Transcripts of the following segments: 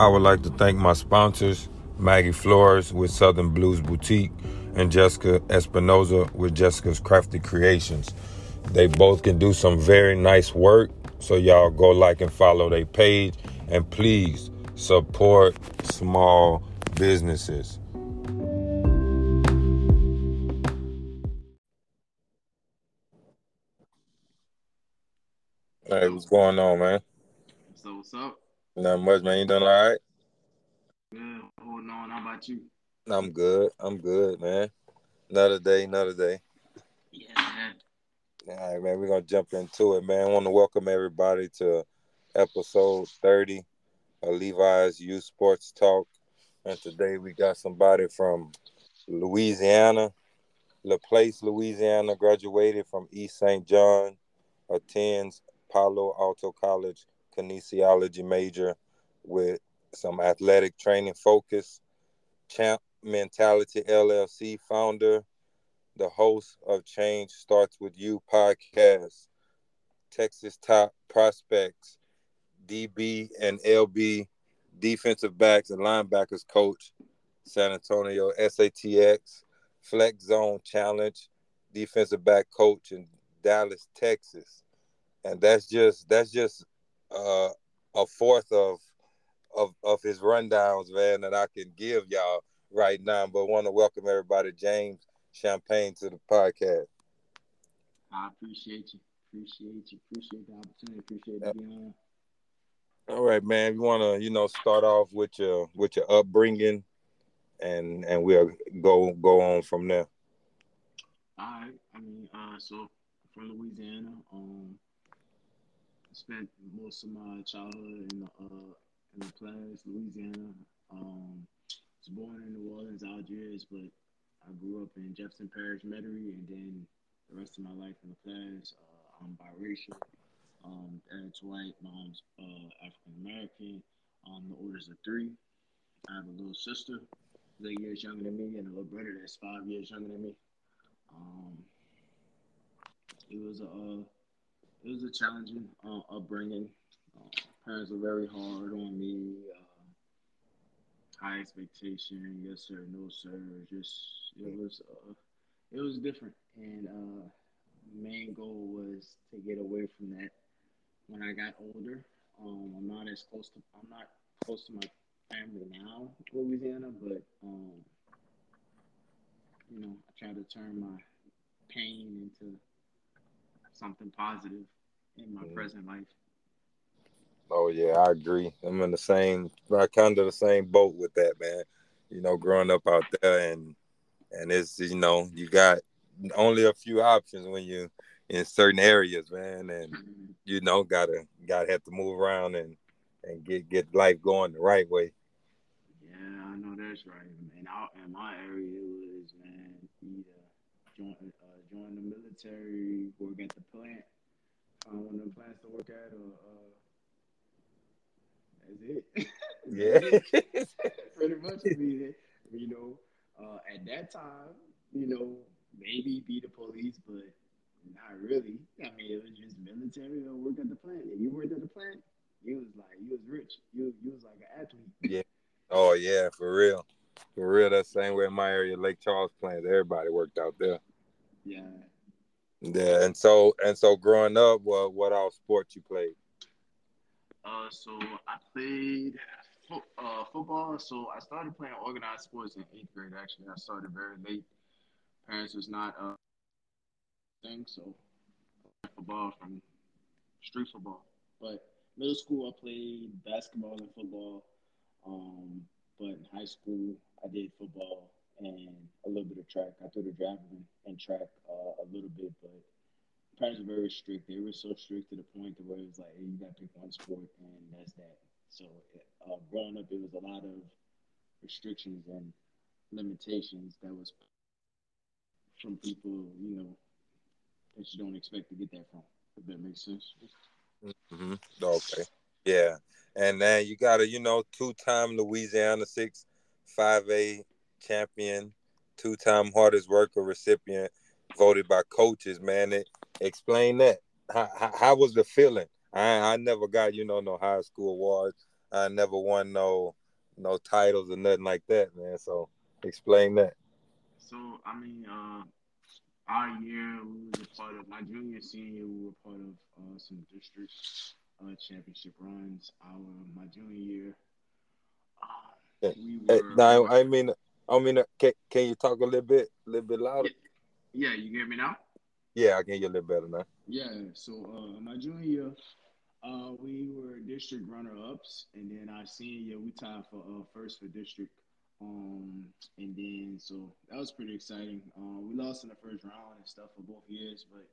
I would like to thank my sponsors, Maggie Flores with Southern Blues Boutique and Jessica Espinoza with Jessica's Crafty Creations. They both can do some very nice work, so y'all go like and follow their page and please support small businesses. Hey, what's going on, man? So what's up? Not much, man. You doing all right? Good. Holding on. How about you? I'm good. I'm good, man. Another day, another day. Yeah, man. All right, man. We're gonna jump into it, man. I want to welcome everybody to episode 30 of Levi's Youth Sports Talk. And today we got somebody from Louisiana, LaPlace, Louisiana, graduated from East St. John, attends Palo Alto College kinesiology major with some athletic training focus. Champ Mentality LLC founder, the host of Change Starts With You podcast, Texas Top Prospects, DB and LB defensive backs and linebackers coach, San Antonio SATX, Flex Zone Challenge, defensive back coach in Dallas, Texas and that's just that's just uh, a fourth of of of his rundowns, man, that I can give y'all right now. But want to welcome everybody, James Champagne, to the podcast. I appreciate you. Appreciate you. Appreciate the opportunity. Appreciate being on. All right, man. You want to, you know, start off with your with your upbringing, and and we'll go go on from there. All right. I mean, uh, so from Louisiana. Um, spent most of my childhood in the uh, in LaPlace, Louisiana. Um, was born in New Orleans, Algiers, but I grew up in Jefferson Parish, Metairie, and then the rest of my life in LaPlace. Uh, I'm biracial. Um, dad's white, mom's uh, African American. Um, the oldest of three. I have a little sister, eight years younger than me, and a little brother that's five years younger than me. Um, it was a uh, it was a challenging uh, upbringing. Uh, parents were very hard on me. Uh, high expectation, yes sir, no sir. Just it was uh, it was different, and uh, main goal was to get away from that. When I got older, um, I'm not as close to I'm not close to my family now, Louisiana, but um, you know, I try to turn my pain into something positive in my mm present life. Oh yeah, I agree. I'm in the same, kind of the same boat with that, man. You know, growing up out there, and and it's you know you got only a few options when you in certain areas, man, and you know gotta gotta have to move around and and get get life going the right way. Yeah, I know that's right. And out in my area, it was man, either join uh, join the military, work at the plant, find one of the plants to work at, or uh, that's it. yeah, pretty much. Me, you know, uh, at that time, you know, maybe be the police, but not really. I mean, it was just military or work at the plant. If you worked at the plant, you was like you was rich. You you was like an athlete. Yeah. Oh yeah, for real. For real, that same way in my area, Lake Charles plant, everybody worked out there. Yeah. Yeah, and so and so growing up, what what all sports you played? Uh, so I played fo- uh, football. So I started playing organized sports in eighth grade. Actually, I started very late. Parents was not uh thing, so football from street football. But middle school, I played basketball and football. Um, but in high school, I did football and a little bit of track. I threw the javelin and track uh, a little bit, but parents were very strict. They were so strict to the point to where it was like, hey, you got to pick one sport, and that's that. So uh, growing up, it was a lot of restrictions and limitations that was from people, you know, that you don't expect to get that from. If that makes sense. Mm-hmm. Okay. Yeah, and then you got a you know two-time Louisiana six five A champion, two time hardest worker recipient, voted by coaches. Man, it, explain that. How, how, how was the feeling? I, I never got you know no high school awards. I never won no no titles or nothing like that, man. So explain that. So I mean, uh, our year we was a part of my junior senior. We were part of uh, some district uh, championship runs. Our my junior year, uh, we were. Now I mean, I mean, can, can you talk a little bit, a little bit louder? Yeah, you hear me now? Yeah, I can hear you a little better now. Yeah, so uh, my junior year, uh, we were district runner ups, and then our senior year we tied for uh, first for district. Um, and then so that was pretty exciting. Uh, we lost in the first round and stuff for both years, but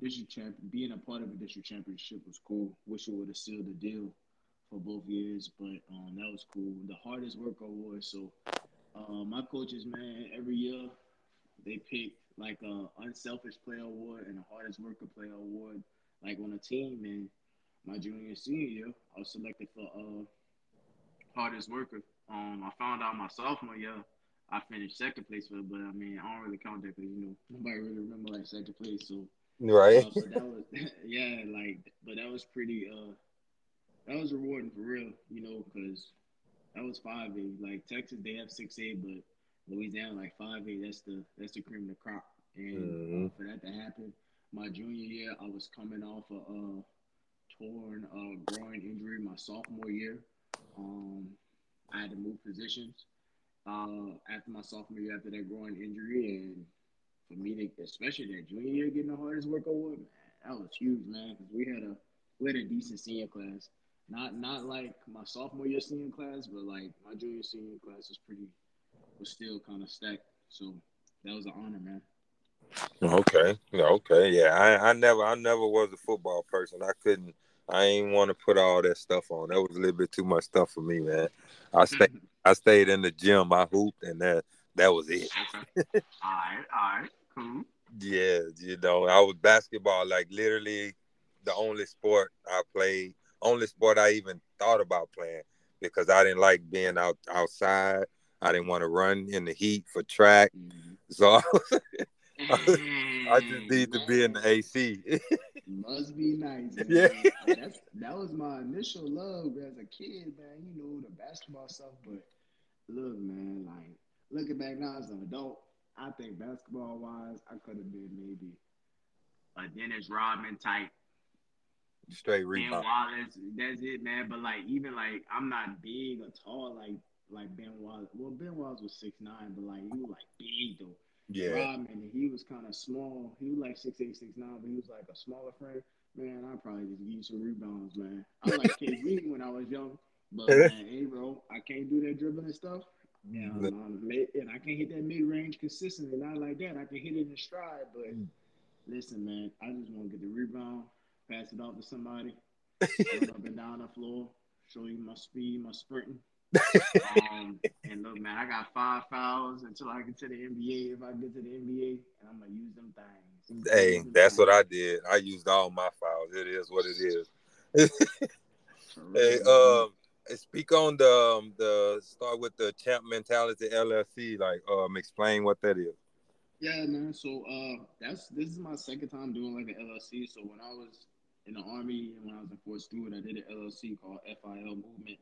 district champ being a part of a district championship was cool. Wish it would have sealed the deal for both years, but um, that was cool. The hardest work award. So uh, my coaches, man, every year they pick like a unselfish player award and a hardest worker player award, like on a team. And my junior and senior year, I was selected for uh, hardest worker. Um, I found out my sophomore year, I finished second place for it, but I mean, I don't really count that because you know nobody really remember like second place. So right, uh, that was yeah, like, but that was pretty. uh That was rewarding for real, you know, because that was five A. Like Texas, they have six A, but Louisiana like five A. That's the that's the cream of the crop. And mm-hmm. for that to happen, my junior year, I was coming off a uh, torn uh, groin injury my sophomore year. Um, I had to move positions uh, after my sophomore year after that groin injury, and for me to, especially that junior year, getting the hardest work award, man, that was huge, man. Because we had a we had a decent senior class, not not like my sophomore year senior class, but like my junior senior class was pretty was still kind of stacked. So that was an honor, man. Okay, okay, yeah. I, I never, I never was a football person. I couldn't, I ain't want to put all that stuff on. That was a little bit too much stuff for me, man. I stayed, I stayed in the gym. I hooped, and that, that was it. all right, all right, cool. Yeah, you know, I was basketball, like literally the only sport I played, only sport I even thought about playing because I didn't like being out outside. I didn't want to run in the heat for track. Mm-hmm. So I just need to be in the AC. Must be nice. Man. Yeah, That's, that was my initial love as a kid, man. You know the basketball stuff, but look, man, like looking back now as an adult, I think basketball wise, I could have been maybe a Dennis Rodman type. Straight rebound. Wallace, that's it, man. But like, even like, I'm not big or tall like like Ben Wallace. Well, Ben Wallace was six nine, but like, he was like big though. Yeah. Rodman, he was kind of small. He was like six eight, six nine, but he was like a smaller frame. Man, I probably just give you some rebounds, man. I like KG when I was young, but man, hey, bro, I can't do that dribbling stuff. Yeah, um, and I can't hit that mid range consistently. Not like that. I can hit it in stride, but mm. listen, man, I just want to get the rebound, pass it off to somebody, up and down the floor, show you my speed, my sprinting um, and look, man, I got five fouls until I get to the NBA. If I get to the NBA, and I'm gonna use them things. Hey, them that's things. what I did. I used all my fouls. It is what it is. hey, um, speak on the um, the start with the champ mentality LLC. Like, um, explain what that is. Yeah, man. So, uh, that's this is my second time doing like an LLC. So when I was in the army and when I was in Fort Stewart, I did an LLC called FIL Movement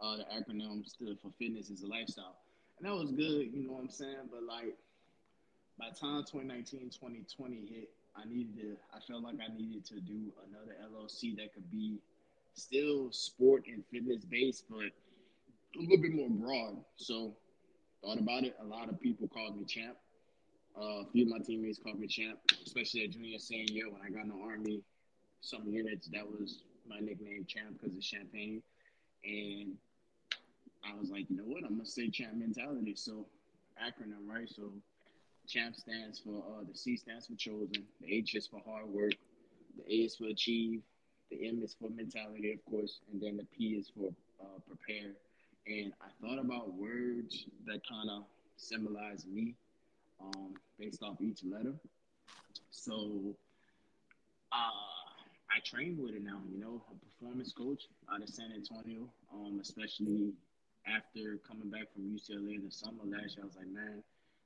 uh, the acronym stood for fitness is a lifestyle. And that was good, you know what I'm saying? But like by time 2019, 2020 hit, I needed to, I felt like I needed to do another LLC that could be still sport and fitness based, but a little bit more broad. So thought about it. A lot of people called me champ. Uh, a few of my teammates called me champ, especially at junior senior year when I got in the army. Some units that was my nickname champ because of champagne. And I was like, you know what? I'm gonna say champ mentality. So acronym, right? So champ stands for uh, the C stands for chosen, the H is for hard work, the A is for achieve, the M is for mentality, of course, and then the P is for uh, prepare. And I thought about words that kind of symbolize me um, based off each letter. So uh, I train with it now, you know, a performance coach out of San Antonio, um, especially after coming back from UCLA in the summer last year, I was like, man,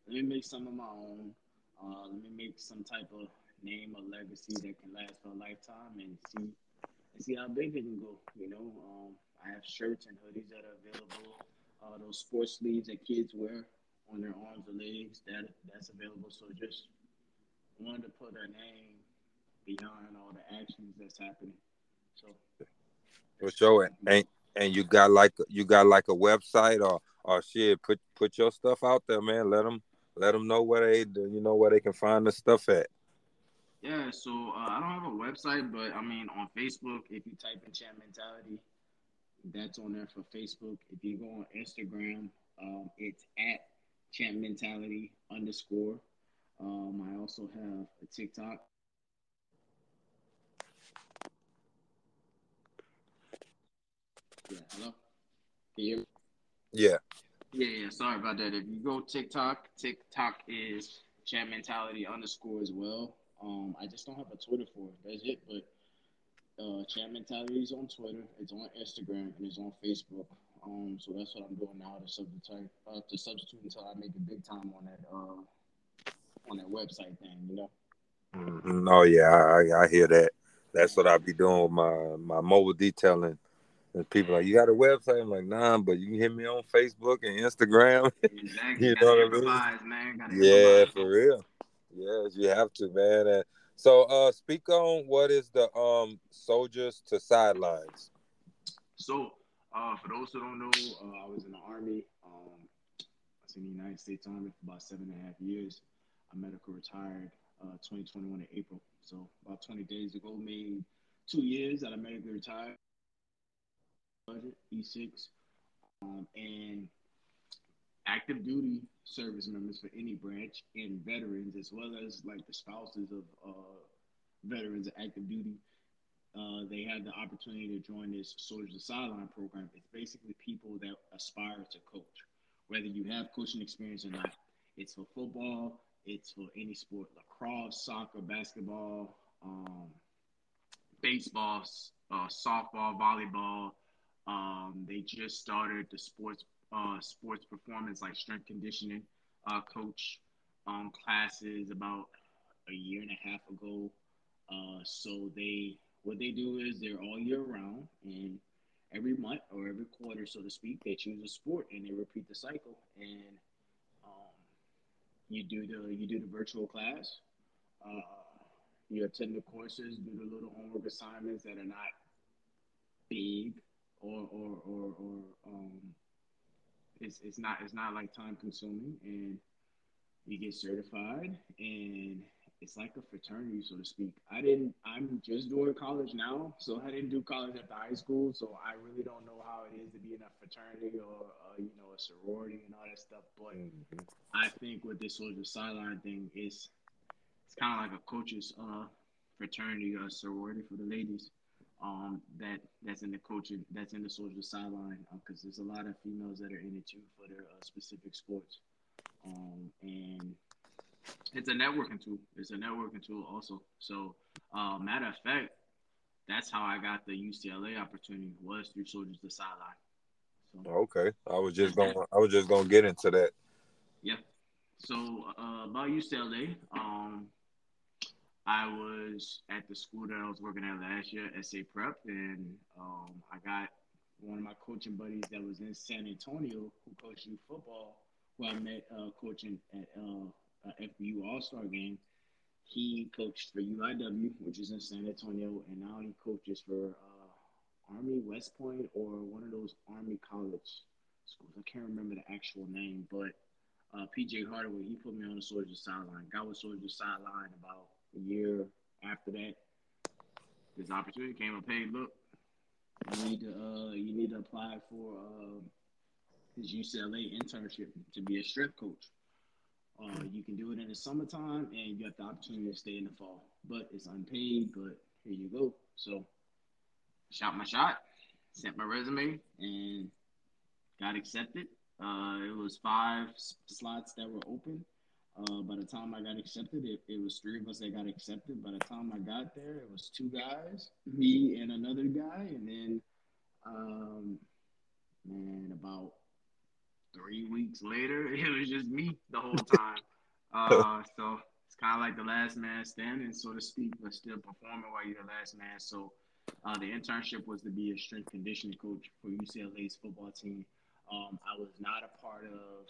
let me make some of my own. Uh, let me make some type of name or legacy that can last for a lifetime and see and see how big it can go. You know, um, I have shirts and hoodies that are available. Uh, those sports sleeves that kids wear on their arms or legs that that's available. So just wanted to put a name behind all the actions that's happening. So for sure, and and you got like you got like a website or or shit. Put put your stuff out there, man. Let them let them know where they you know where they can find the stuff at. Yeah, so uh, I don't have a website, but I mean on Facebook, if you type in Champ Mentality, that's on there for Facebook. If you go on Instagram, um, it's at Champ Mentality underscore. Um, I also have a TikTok. Yeah, hello. Can you Yeah. Yeah, yeah. Sorry about that. If you go TikTok, TikTok is Champ Mentality underscore as well. Um, I just don't have a Twitter for it. That's it. But uh, Champ Mentality is on Twitter. It's on Instagram and it's on Facebook. Um, so that's what I'm doing now to substitute uh, to substitute until I make it big time on that uh on that website thing. You know. Mm-hmm. Oh yeah, I, I hear that. That's what I'll be doing with my my mobile detailing. And people like, you got a website? I'm like, nah, but you can hit me on Facebook and Instagram. Exactly. you know what I mean? Yeah, for real. Yes, you have to, man. And so, uh, speak on what is the um soldiers to sidelines. So, uh, for those who don't know, uh, I was in the army. Um, I was in the United States Army for about seven and a half years. I medical retired uh 2021 in April. So about 20 days ago, made two years that I medically retired. Budget E6, um, and active duty service members for any branch and veterans, as well as like the spouses of uh, veterans active duty. Uh, they had the opportunity to join this Soldiers of Sideline program. It's basically people that aspire to coach, whether you have coaching experience or not. It's for football, it's for any sport lacrosse, soccer, basketball, um, baseball, uh, softball, volleyball. Um, they just started the sports uh, sports performance, like strength conditioning uh, coach um, classes about a year and a half ago. Uh, so they what they do is they're all year round, and every month or every quarter, so to speak, they choose a sport and they repeat the cycle. And um, you do the you do the virtual class. Uh, you attend the courses, do the little homework assignments that are not big or or or, or um, it's it's not it's not like time consuming, and you get certified, and it's like a fraternity, so to speak. I didn't. I'm just doing college now, so I didn't do college at the high school, so I really don't know how it is to be in a fraternity or uh, you know a sorority and all that stuff. But mm-hmm. I think with this soldier sideline thing, is it's kind of like a coach's uh, fraternity or sorority for the ladies um, that that's in the coaching, that's in the soldier sideline, because uh, there's a lot of females that are in it too for their uh, specific sports, um, and it's a networking tool. It's a networking tool also. So, uh, matter of fact, that's how I got the UCLA opportunity was through soldiers to sideline. So, okay, I was just going. I was just gonna get into that. Yeah. So uh, about UCLA, um, I was at the school that I was working at last year, SA Prep, and um, I got one of my coaching buddies that was in San Antonio who coached youth football, who I met uh, coaching at uh, FBU All Star game. He coached for UIW, which is in San Antonio, and now he coaches for uh, Army West Point or one of those Army college schools. I can't remember the actual name, but uh, PJ Hardaway, he put me on the Soldier sideline. Got with Soldier sideline about a year after that, this opportunity came up. Hey, look, you need to uh, you need to apply for uh, his UCLA internship to be a strength coach. Uh, you can do it in the summertime, and you have the opportunity to stay in the fall. But it's unpaid. But here you go. So, shot my shot, sent my resume, and got accepted. Uh, it was five slots that were open. Uh, by the time I got accepted, it, it was three of us that got accepted. By the time I got there, it was two guys, me and another guy, and then, um, man, about three weeks later, it was just me the whole time. uh, so it's kind of like the last man standing, so to speak, but still performing while you're the last man. So Uh, the internship was to be a strength conditioning coach for UCLA's football team. Um, I was not a part of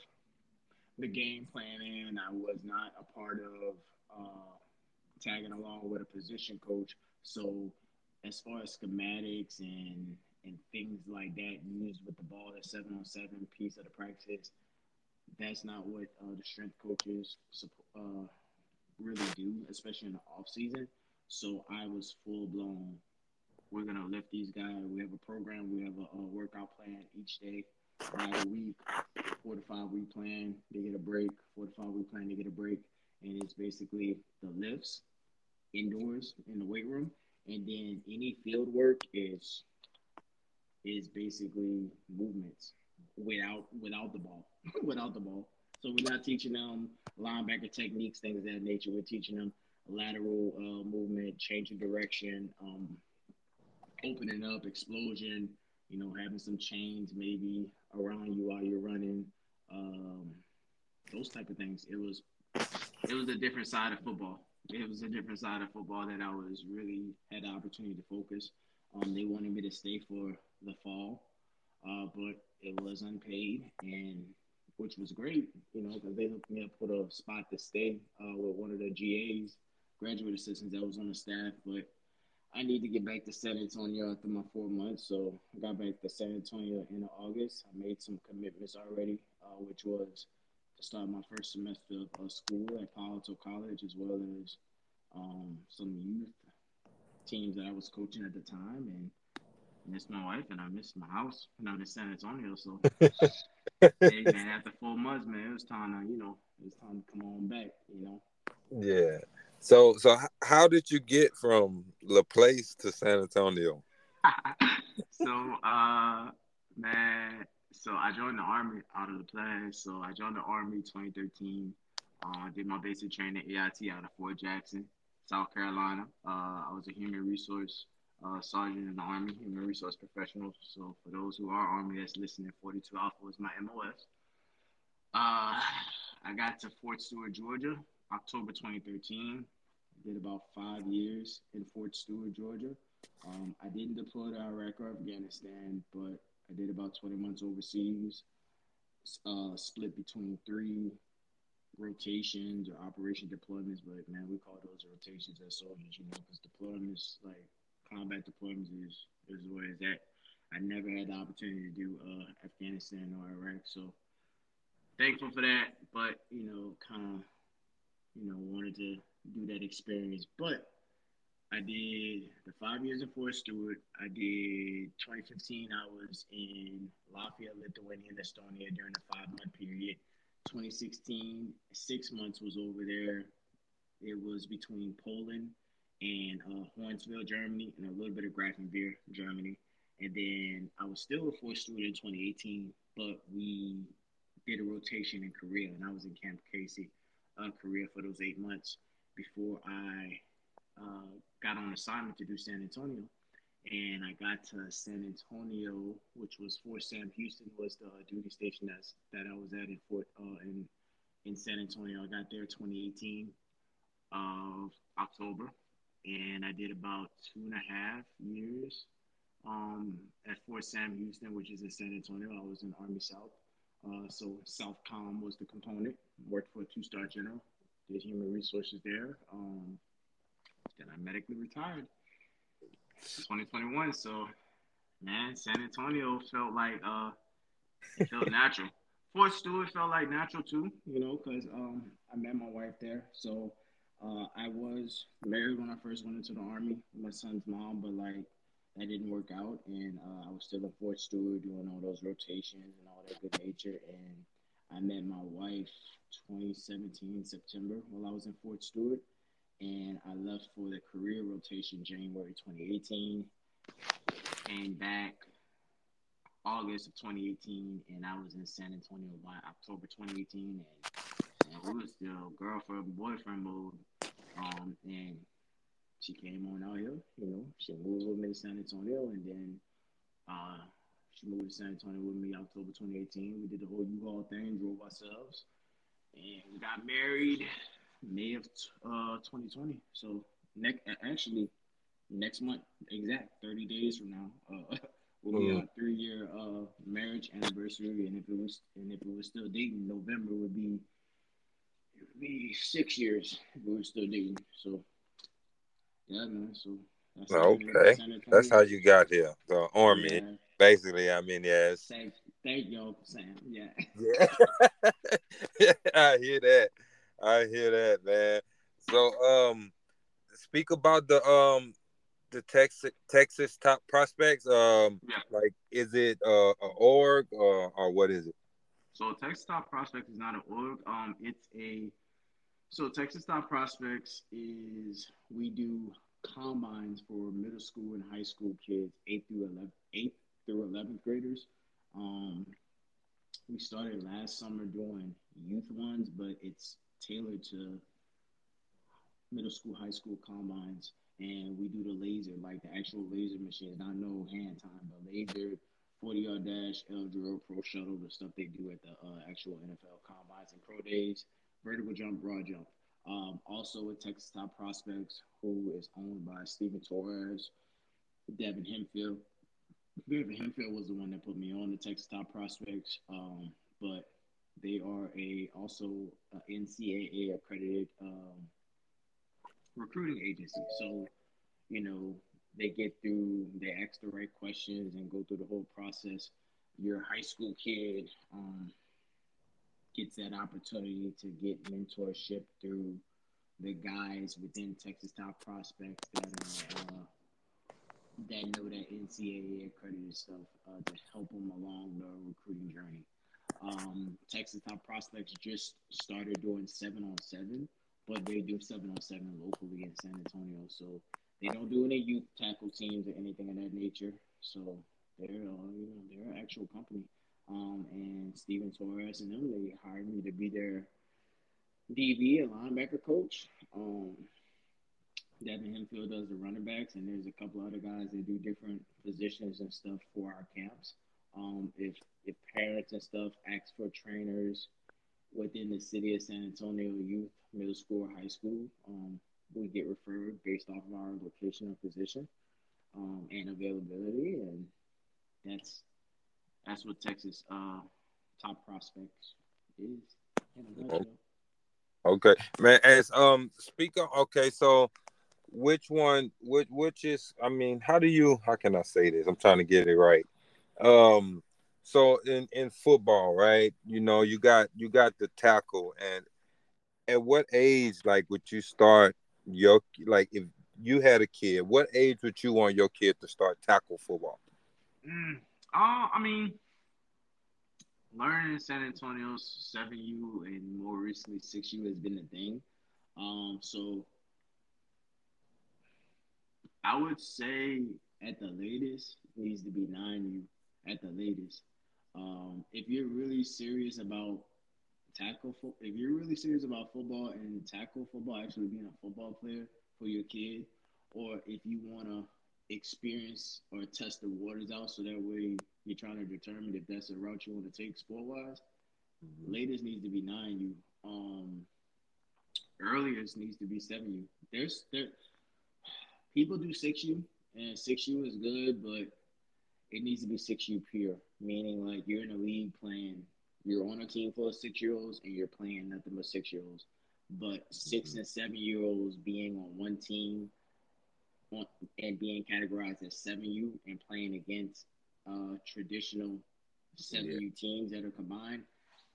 the game planning. I was not a part of uh, tagging along with a position coach. So, as far as schematics and and things like that used with the ball, the seven on seven piece of the practice, that's not what uh, the strength coaches uh, really do, especially in the off season. So I was full blown. We're gonna lift these guys. We have a program. We have a, a workout plan each day, by the week, four to five week plan. They get a break. Four to five week plan. They get a break, and it's basically the lifts indoors in the weight room, and then any field work is is basically movements without without the ball, without the ball. So we're not teaching them linebacker techniques, things of that nature. We're teaching them lateral uh, movement, change of direction, um, opening up, explosion. You know, having some chains maybe around you while you're running. Um, those type of things. It was it was a different side of football. It was a different side of football that I was really had the opportunity to focus. Um, they wanted me to stay for the fall, uh, but it was unpaid, and which was great, you know, because they hooked me up with a spot to stay uh, with one of the GAs, graduate assistants that was on the staff. But I need to get back to San Antonio after my four months, so I got back to San Antonio in August. I made some commitments already, uh, which was to start my first semester of school at Palo Alto College, as well as um, some youth teams that I was coaching at the time, and miss my wife and I missed my house and I'm in San Antonio. So, hey, man, after four months, man, it was time to, you know, it was time to come on back, you know. Yeah. So, so how did you get from Laplace to San Antonio? so, uh, man, so I joined the army out of LaPlace. So I joined the army 2013. Uh, did my basic training at AIT out of Fort Jackson, South Carolina. Uh, I was a human resource uh, sergeant in the Army, human resource professional. So for those who are Army that's listening, 42 Alpha was my MOS. Uh, I got to Fort Stewart, Georgia, October 2013. Did about five years in Fort Stewart, Georgia. Um, I didn't deploy to Iraq or Afghanistan, but I did about 20 months overseas, uh, split between three rotations or operation deployments. But man, we call those rotations as soldiers, you know, because deployments like combat deployments is is where it's at. I never had the opportunity to do uh, Afghanistan or Iraq, so thankful for that. But you know, kind of, you know, wanted to do that experience. But I did the five years in Fort Stewart. I did 2015. I was in Latvia, Lithuania, and Estonia during the five month period. 2016, six months was over there. It was between Poland and uh, Hohenfels, Germany, and a little bit of Grafenwehr, Germany. And then I was still a Fort Stewart in 2018, but we did a rotation in Korea, and I was in Camp Casey, uh, Korea, for those eight months before I uh, got on assignment to do San Antonio. And I got to San Antonio, which was Fort Sam Houston, was the duty station that's that I was at in Fort uh, in in San Antonio. I got there 2018 of October, and I did about two and a half years um, at Fort Sam Houston, which is in San Antonio. I was in Army South. Uh, so Southcom was the component. Worked for a two-star general. Did human resources there. Um, then I medically retired. 2021. So, man, San Antonio felt like uh, it felt natural. Fort Stewart felt like natural too. You know, because um, I met my wife there. So uh, I was married when I first went into the army with my son's mom, but like that didn't work out, and uh, I was still in Fort Stewart doing all those rotations and all that good nature. And I met my wife 2017 September while I was in Fort Stewart, and I left for the Korea rotation January 2018. Came back August of 2018, and I was in San Antonio by October 2018, and, and we were still girlfriend boyfriend mode um, and she came on out here, you know, she moved with me to San Antonio and then uh, she moved to San Antonio with me October 2018. We did the whole U-Haul thing, drove ourselves, and we got married May of uh, 2020. So next, actually, next month, exact thirty days from now, uh, will be Mm. our three year uh marriage anniversary. And if it was and if it was still dating, November would be it would be six years if we were still dating. So yeah, man. So that's the journey with Okay. That's how you got here. The army, Yeah. basically. I mean, yes. Thank, thank you, Uncle Sam. Yeah. Yeah. I hear that. I hear that, man. So, um, speak about the um the Texas Texas top prospects. Um, Yeah. like, is it uh a org or or what is it? So Texas Top Prospects is not an org. Um, it's a so Texas Top Prospects is we do combines for middle school and high school kids, eighth through 11, eighth through eleventh graders. Um, we started last summer doing youth ones, but it's tailored to middle school, high school combines, and we do the laser, like the actual laser machine. Not no hand time, but laser 40 yard dash, L drill, pro shuttle, the stuff they do at the uh, actual NFL combines and pro days, vertical jump, broad jump. Um, also with Texas Top Prospects, who is owned by Steven Torres, Devin Hempfield. Devin Hempfield was the one that put me on the Texas Top Prospects, um, but they are a also a NCAA accredited um, recruiting agency. So, you know, they get through, they ask the right questions and go through the whole process. Your high school kid um, gets that opportunity to get mentorship through the guys within Texas Top Prospects that are, uh, that know that NCAA accredited stuff uh, to help them along the recruiting journey. Um, Texas Top Prospects just started doing seven on seven, but they do seven on seven locally in San Antonio. So they don't do any youth tackle teams or anything of that nature. So they're uh, you know they're an actual company. Um, and Steven Torres and them they hired me to be their DB and linebacker coach. Um, Devin Hempfield does the running backs, and there's a couple other guys that do different positions and stuff for our camps. Um, if if parents and stuff ask for trainers within the city of San Antonio youth, middle school, high school, um, we get referred based off of our location or position um, and availability, and that's that's what Texas uh, top prospects is. in. Okay, man. As um, speaker. Okay, so which one? Which which is? I mean, how do you? How can I say this? I'm trying to get it right. Um, so in in football, right? You know, you got you got the tackle, and at what age, like, would you start your like if you had a kid? What age would you want your kid to start tackle football? Mm, uh, I mean, learning in San Antonio's seven U and more recently six U has been the thing. Um, so I would say at the latest needs to be nine U at the latest. Um, if you're really serious about tackle, fo- if you're really serious about football and tackle football, actually being a football player for your kid, or if you want to experience or test the waters out so that way you're trying to determine if that's a route you want to take sport wise. Latest needs to be nine U. Um, earliest needs to be seven U. There's there people do six U and six U is good, but it needs to be six U pure, meaning like you're in a league playing, you're on a team full of six year olds and you're playing nothing but six year olds. But 6 and seven year olds being on one team and being categorized as seven U and playing against uh, traditional seven U teams that are combined,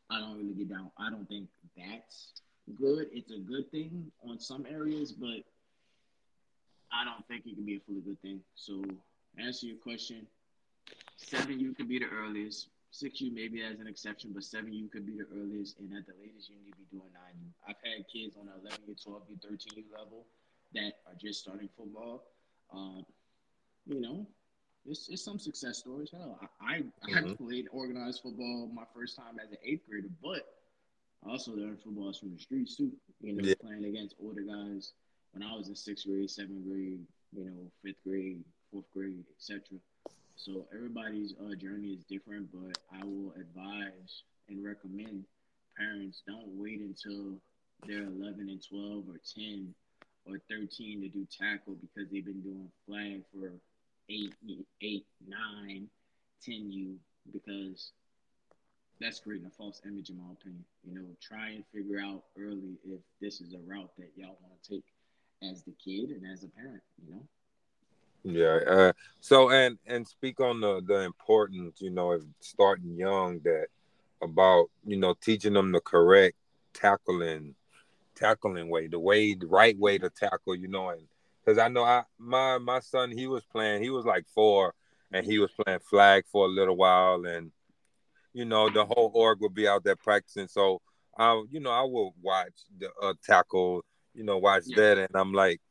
I don't really get down. I don't think that's good. It's a good thing on some areas, but I don't think it can be a fully good thing. So, answer your question, seven U could be the earliest. Six U maybe as an exception, but seven U could be the earliest, and at the latest, you need to be doing nine U. I've had kids on the 11 U, 12 U, 13 U level that are just starting football. Um, you know, it's, it's some success stories. Hell, I I, I Mhm. played organized football my first time as an eighth grader, but I also learned football from the streets too. You know, Yeah. playing against older guys when I was in sixth grade, seventh grade, you know, fifth grade, fourth grade, etc. So everybody's uh, journey is different, but I will advise and recommend parents don't wait until they're 11 and 12 or 10 or 13 to do tackle because they've been doing flag for eight, eight, nine, 10 U because that's creating a false image in my opinion. You know, try and figure out early if this is a route that y'all want to take as the kid and as a parent, you know? Yeah. Uh, so and and speak on the the importance, you know, of starting young that about you know teaching them the correct tackling tackling way, the way the right way to tackle, you know, and because I know I my my son he was playing, he was like four, and he was playing flag for a little while, and you know the whole org would be out there practicing, so I you know I will watch the uh, tackle, you know, watch yeah. that, and I'm like,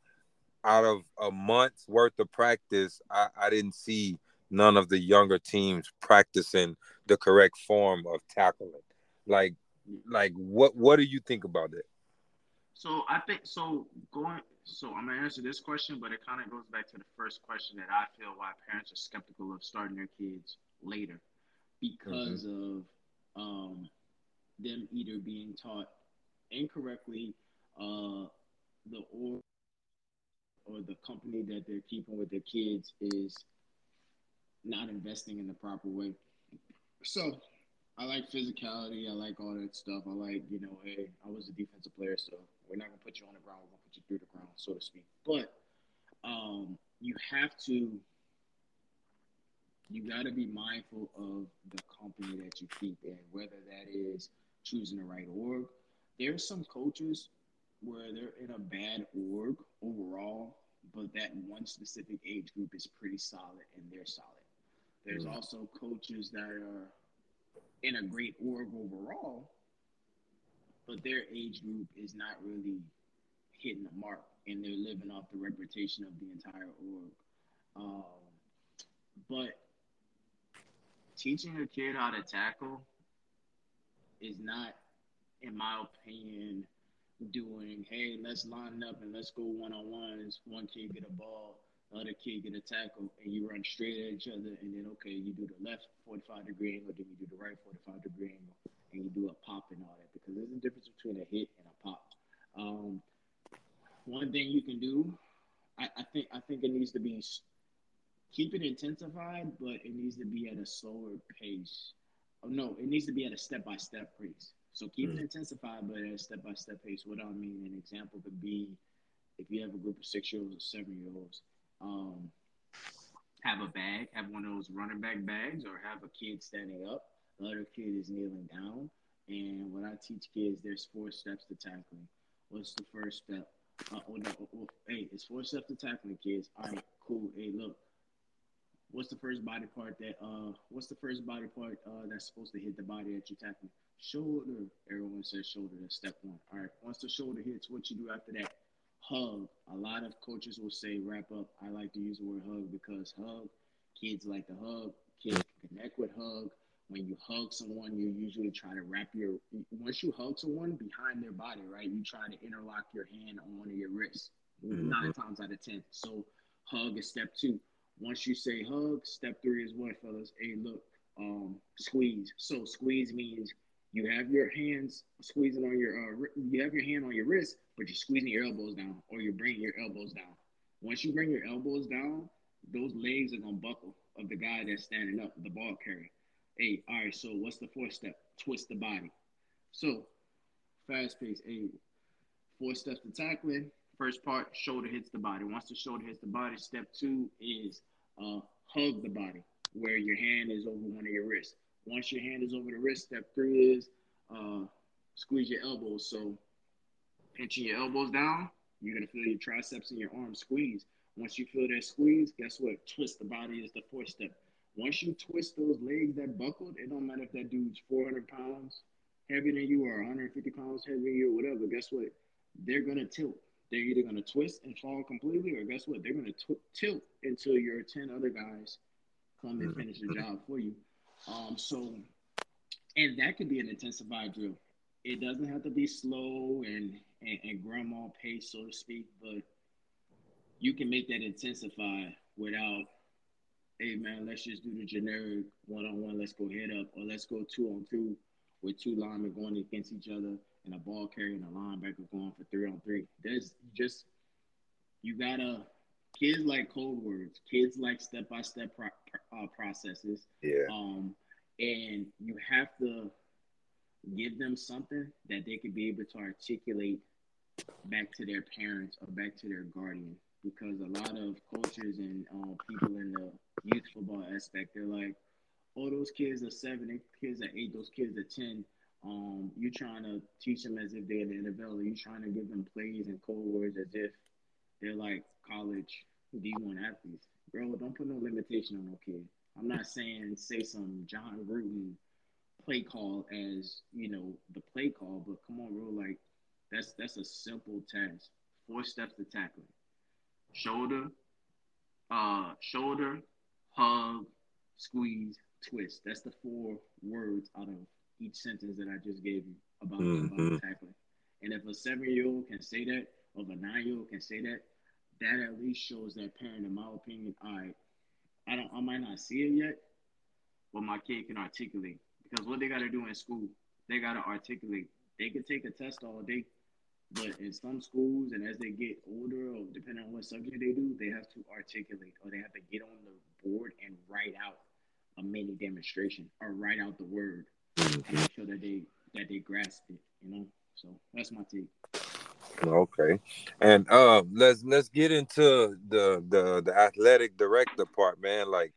out of a month's worth of practice, I, I didn't see none of the younger teams practicing the correct form of tackling. Like, like what what do you think about that? So I think so going so I'm gonna answer this question, but it kind of goes back to the first question that I feel why parents are skeptical of starting their kids later because mm-hmm. of um, them either being taught incorrectly, uh, the or or the company that they're keeping with their kids is not investing in the proper way. So I like physicality. I like all that stuff. I like, you know, hey, I was a defensive player, so we're not gonna put you on the ground. We're gonna put you through the ground, so to speak. But um, you have to, you got to be mindful of the company that you keep and whether that is choosing the right org. There's some coaches where they're in a bad org overall, but that one specific age group is pretty solid and they're solid. There's mm. also coaches that are in a great org overall, but their age group is not really hitting the mark and they're living off the reputation of the entire org. Um, but teaching a kid how to tackle is not, in my opinion, doing, hey, let's line up and let's go one on ones. One kid get a ball, other kid get a tackle, and you run straight at each other, and then okay, you do the left 45 degree angle, then you do the right 45 degree angle, and you do a pop and all that because there's a difference between a hit and a pop. Um, one thing you can do, I, I think I think it needs to be keep it intensified, but it needs to be at a slower pace. Oh, no, it needs to be at a step by step pace. So keep mm. it intensified, but at a step by step pace. What I mean, an example could be if you have a group of six year olds or seven year olds, um, have a bag, have one of those running back bags, or have a kid standing up, the other kid is kneeling down. And when I teach kids, there's four steps to tackling. What's the first step? Uh, oh, no, oh, oh, hey, it's four steps to tackling, kids. All right, cool. Hey, look, what's the first body part that uh, what's the first body part uh, that's supposed to hit the body that you're tackling? Shoulder. Everyone says shoulder. That's step one. All right. Once the shoulder hits, what you do after that? hug. A lot of coaches will say wrap up. I like to use the word hug because hug, kids like to hug. Kids connect with hug. When you hug someone, you usually try to wrap your. Once you hug someone behind their body, right? You try to interlock your hand on one of your wrists. Mm-hmm. Nine times out of ten. So hug is step two. Once you say hug, step three is what, fellas? Hey, look, um, squeeze. So squeeze means you have your hands squeezing on your uh, you have your hand on your wrist, but you're squeezing your elbows down or you're bringing your elbows down. Once you bring your elbows down, those legs are gonna buckle of the guy that's standing up, the ball carrier. Hey, all right. So what's the fourth step? Twist the body. So fast pace. Hey, four steps to tackling. First part, shoulder hits the body. Once the shoulder hits the body, step two is uh, hug the body, where your hand is over one of your wrists. Once your hand is over the wrist, step three is uh, squeeze your elbows. So pinching your elbows down, you're gonna feel your triceps and your arms squeeze. Once you feel that squeeze, guess what? Twist the body is the fourth step. Once you twist those legs that buckled, it don't matter if that dude's 400 pounds heavier than you or 150 pounds heavier than you or whatever. Guess what? They're gonna tilt. They're either gonna twist and fall completely, or guess what? They're gonna tilt until your 10 other guys come and finish the job for you. Um, so, and that could be an intensified drill. It doesn't have to be slow and, and, and grandma pace, so to speak, but you can make that intensify without, hey man, let's just do the generic one on one, let's go head up, or let's go two on two with two linemen going against each other and a ball carrier and a linebacker going for three on three. There's just you gotta kids like code words. Kids like step by step processes. Yeah. Um, and you have to give them something that they could be able to articulate back to their parents or back to their guardian because a lot of coaches and uh, people in the youth football aspect they're like oh those kids are seven those kids are eight those kids are ten. Um, you're trying to teach them as if they're in the NFL you're trying to give them plays and code words as if they're like college D1 athletes. Bro don't put no limitation on no kid. I'm not saying say some Jon Gruden play call as you know the play call, but come on, bro, like that's that's a simple task. Four steps to tackling: shoulder, uh, shoulder, hug, squeeze, twist. That's the four words out of each sentence that I just gave you about, mm-hmm. about tackling. And if a seven-year-old can say that, or if a nine-year-old can say that, that at least shows that parent, in my opinion, all right, I don't, I might not see it yet, but my kid can articulate because what they got to do in school, they got to articulate. They can take a test all day, but in some schools, and as they get older, or depending on what subject they do, they have to articulate or they have to get on the board and write out a mini demonstration or write out the word to make sure that they that they grasp it. You know, so that's my take. Okay, and uh, let's let's get into the the the athletic director part, man. Like,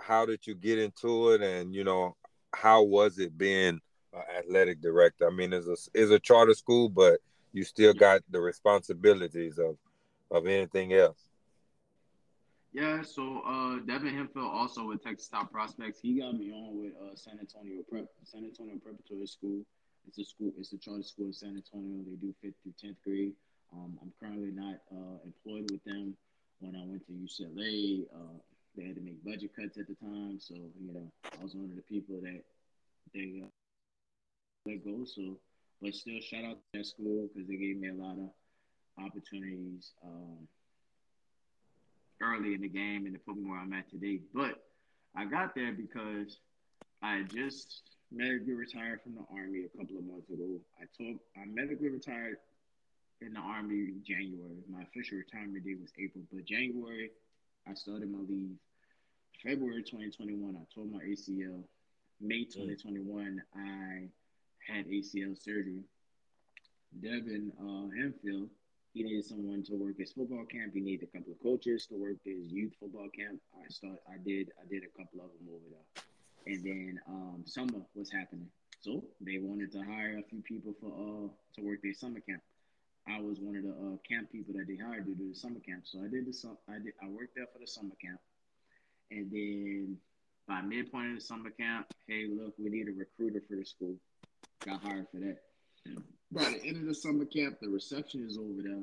how did you get into it, and you know, how was it being athletic director? I mean, it's a it's a charter school, but you still got the responsibilities of of anything else. Yeah, so uh, Devin Hemphill also with Texas Top Prospects. He got me on with uh, San Antonio Prep, San Antonio Preparatory School. It's a school. It's a charter school in San Antonio. They do fifth through tenth grade. Um, I'm currently not uh, employed with them. When I went to UCLA, uh, they had to make budget cuts at the time, so you know I was one of the people that they uh, let go. So, but still, shout out to that school because they gave me a lot of opportunities um, early in the game and to put me where I'm at today. But I got there because I just medically retired from the army a couple of months ago. I told I medically retired in the army in January. My official retirement date was April, but January I started my leave February 2021, I tore my ACL. May 2021, I had ACL surgery. Devin uh, Hemphill, he needed someone to work his football camp. He needed a couple of coaches to work his youth football camp. I start, I did, I did a couple of them over there. And then um, summer was happening, so they wanted to hire a few people for uh to work their summer camp. I was one of the uh, camp people that they hired to do the summer camp. So I did the I did I worked there for the summer camp. And then by midpoint of the summer camp, hey, look, we need a recruiter for the school. Got hired for that. By the end of the summer camp, the reception is over there.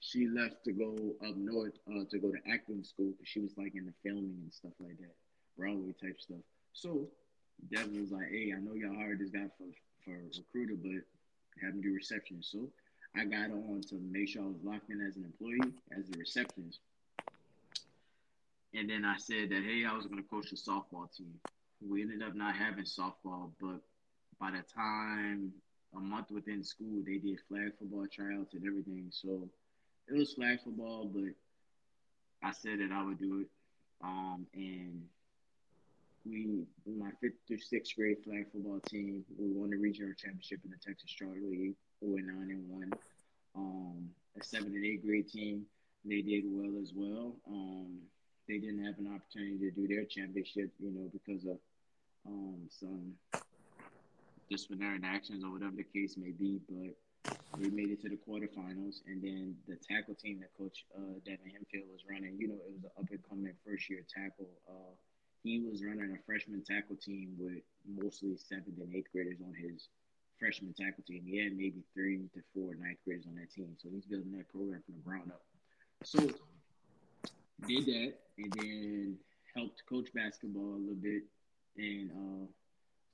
She left to go up north uh, to go to acting school because she was like in the filming and stuff like that, Broadway type stuff. So Devin was like, "Hey, I know y'all hired this guy for for recruiter, but have him do reception." So I got on to make sure I was locked in as an employee as the receptionist. And then I said that, hey, I was going to coach the softball team. We ended up not having softball, but by the time a month within school, they did flag football tryouts and everything. So it was flag football, but I said that I would do it. Um, and we, my fifth through sixth grade flag football team, we won the regional championship in the Texas Charter League. We went nine and one. Um, a seven and eight grade team, they did well as well. Um, they didn't have an opportunity to do their championship, you know, because of um, some disciplinary actions or whatever the case may be. But we made it to the quarterfinals, and then the tackle team that Coach uh, Devin Hemphill was running, you know, it was an up and coming first year tackle. Uh, he was running a freshman tackle team with mostly seventh and eighth graders on his freshman tackle team. He had maybe three to four ninth graders on that team, so he's building that program from the ground up. So did that, and then helped coach basketball a little bit, and uh,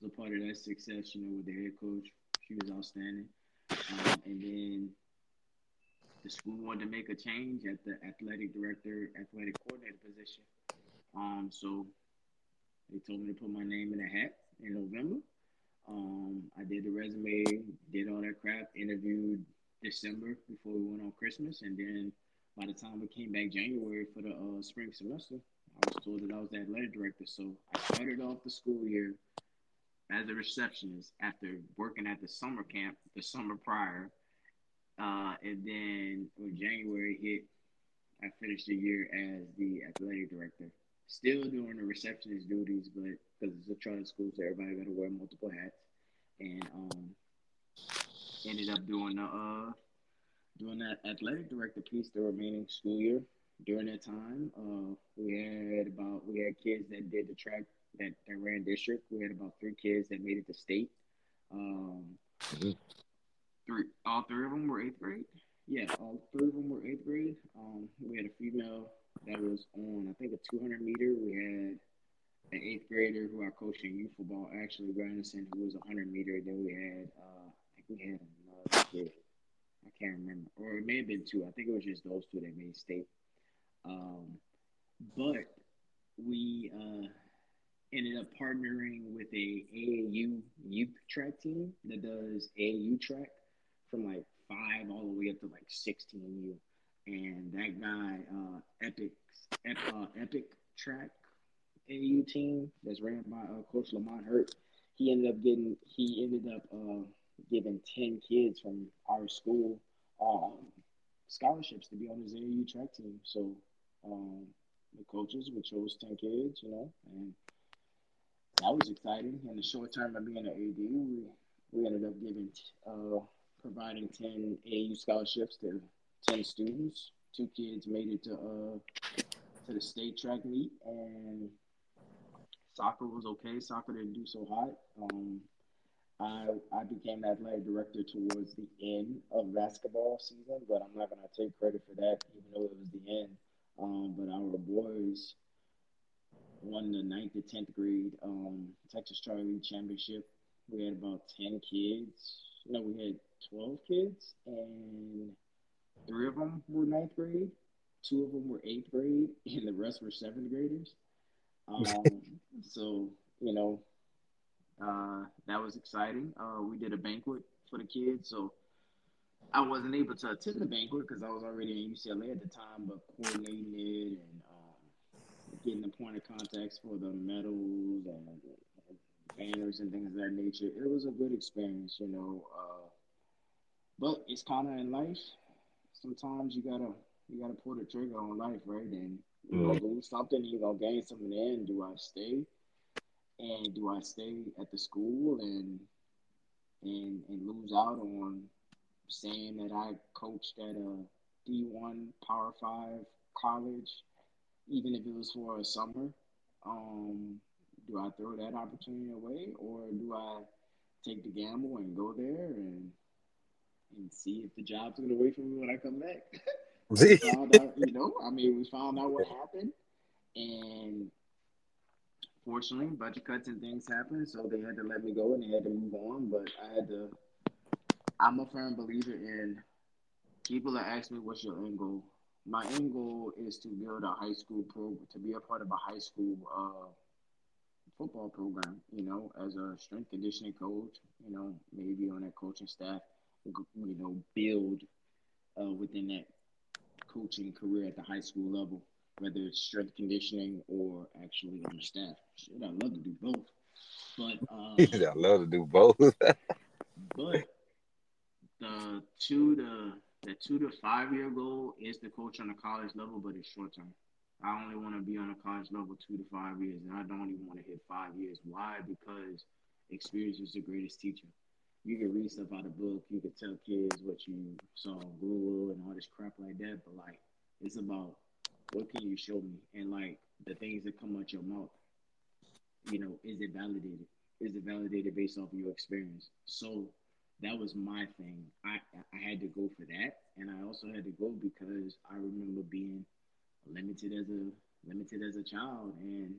was a part of that success. You know, with the head coach, she was outstanding. Um, and then the school wanted to make a change at the athletic director, athletic coordinator position. Um, so they told me to put my name in a hat in November. Um, I did the resume, did all that crap, interviewed December before we went on Christmas, and then by the time we came back January for the uh, spring semester, I was told that I was the athletic director. So I started off the school year as a receptionist after working at the summer camp the summer prior. Uh, and then when January hit, I finished the year as the athletic director. Still doing the receptionist duties, but because it's a charter school, so everybody got to wear multiple hats. And um, ended up doing the uh, doing that athletic director piece the remaining school year. During that time, uh, we had about we had kids that did the track that, that ran district. We had about three kids that made it to state. Um. Three, all three of them were eighth grade. Yeah, all three of them were eighth grade. Um, we had a female that was on, I think, a 200 meter. We had an eighth grader who I coached in youth football, actually Grandison, who was a 100 meter. Then we had, uh, I think we had another kid. I can't remember, or it may have been two. I think it was just those two that made state. Um, but we uh, ended up partnering with a AAU youth track team that does AAU track from like five all the way up to like 16U. And that guy, uh, Epic, uh, Epic Track AAU team that's ran by uh, Coach Lamont Hurt, he ended up getting, he ended up uh, giving 10 kids from our school um, scholarships to be on his AAU track team. So um, the coaches would chose 10 kids, you know, and that was exciting. In the short term of being an AD, we, we ended up giving, uh, providing 10 AU scholarships to 10 students. Two kids made it to, uh, to the state track meet, and soccer was okay. Soccer didn't do so hot. Um, I, I became athletic director towards the end of basketball season, but I'm not going to take credit for that, even though it was the end. Um, but our boys won the ninth to tenth grade um, Texas Charter Championship. We had about ten kids. No, we had twelve kids, and three of them were ninth grade. Two of them were eighth grade, and the rest were seventh graders. Um, so you know, uh, that was exciting. Uh, we did a banquet for the kids, so I wasn't able to attend the banquet because I was already in UCLA at the time, but coordinating it and getting the point of contacts for the medals and, banners and things of that nature. It was a good experience, you know. Uh, but it's kind of in life. Sometimes you gotta you gotta pull the trigger on life, right? And you mm. gonna lose something, you gonna gain something. And do I stay? And do I stay at the school and and and lose out on saying that I coached at a D one Power Five college even if it was for a summer. Um, do I throw that opportunity away, or do I take the gamble and go there and and see if the job's going to wait for me when I come back? out, you know, I mean, we found out what happened, and fortunately, budget cuts and things happened, so they had to let me go and they had to move on. But I had to. I'm a firm believer in people that ask me, "What's your end goal?" My end goal is to build a high school program, to be a part of a high school uh, football program. You know, as a strength conditioning coach, you know, maybe on that coaching staff, you know, build uh, within that coaching career at the high school level, whether it's strength conditioning or actually on the staff. Shit, I love to do both. But um, I love to do both. but the two to the two to five year goal is to coach on a college level, but it's short term. I only want to be on a college level two to five years, and I don't even want to hit five years. Why? Because experience is the greatest teacher. You can read stuff out of book, you can tell kids what you saw on Google and all this crap like that, but like it's about what can you show me and like the things that come out your mouth. You know, is it validated? Is it validated based off of your experience? So that was my thing. I I had to go for that, and I also had to go because I remember being limited as a limited as a child, and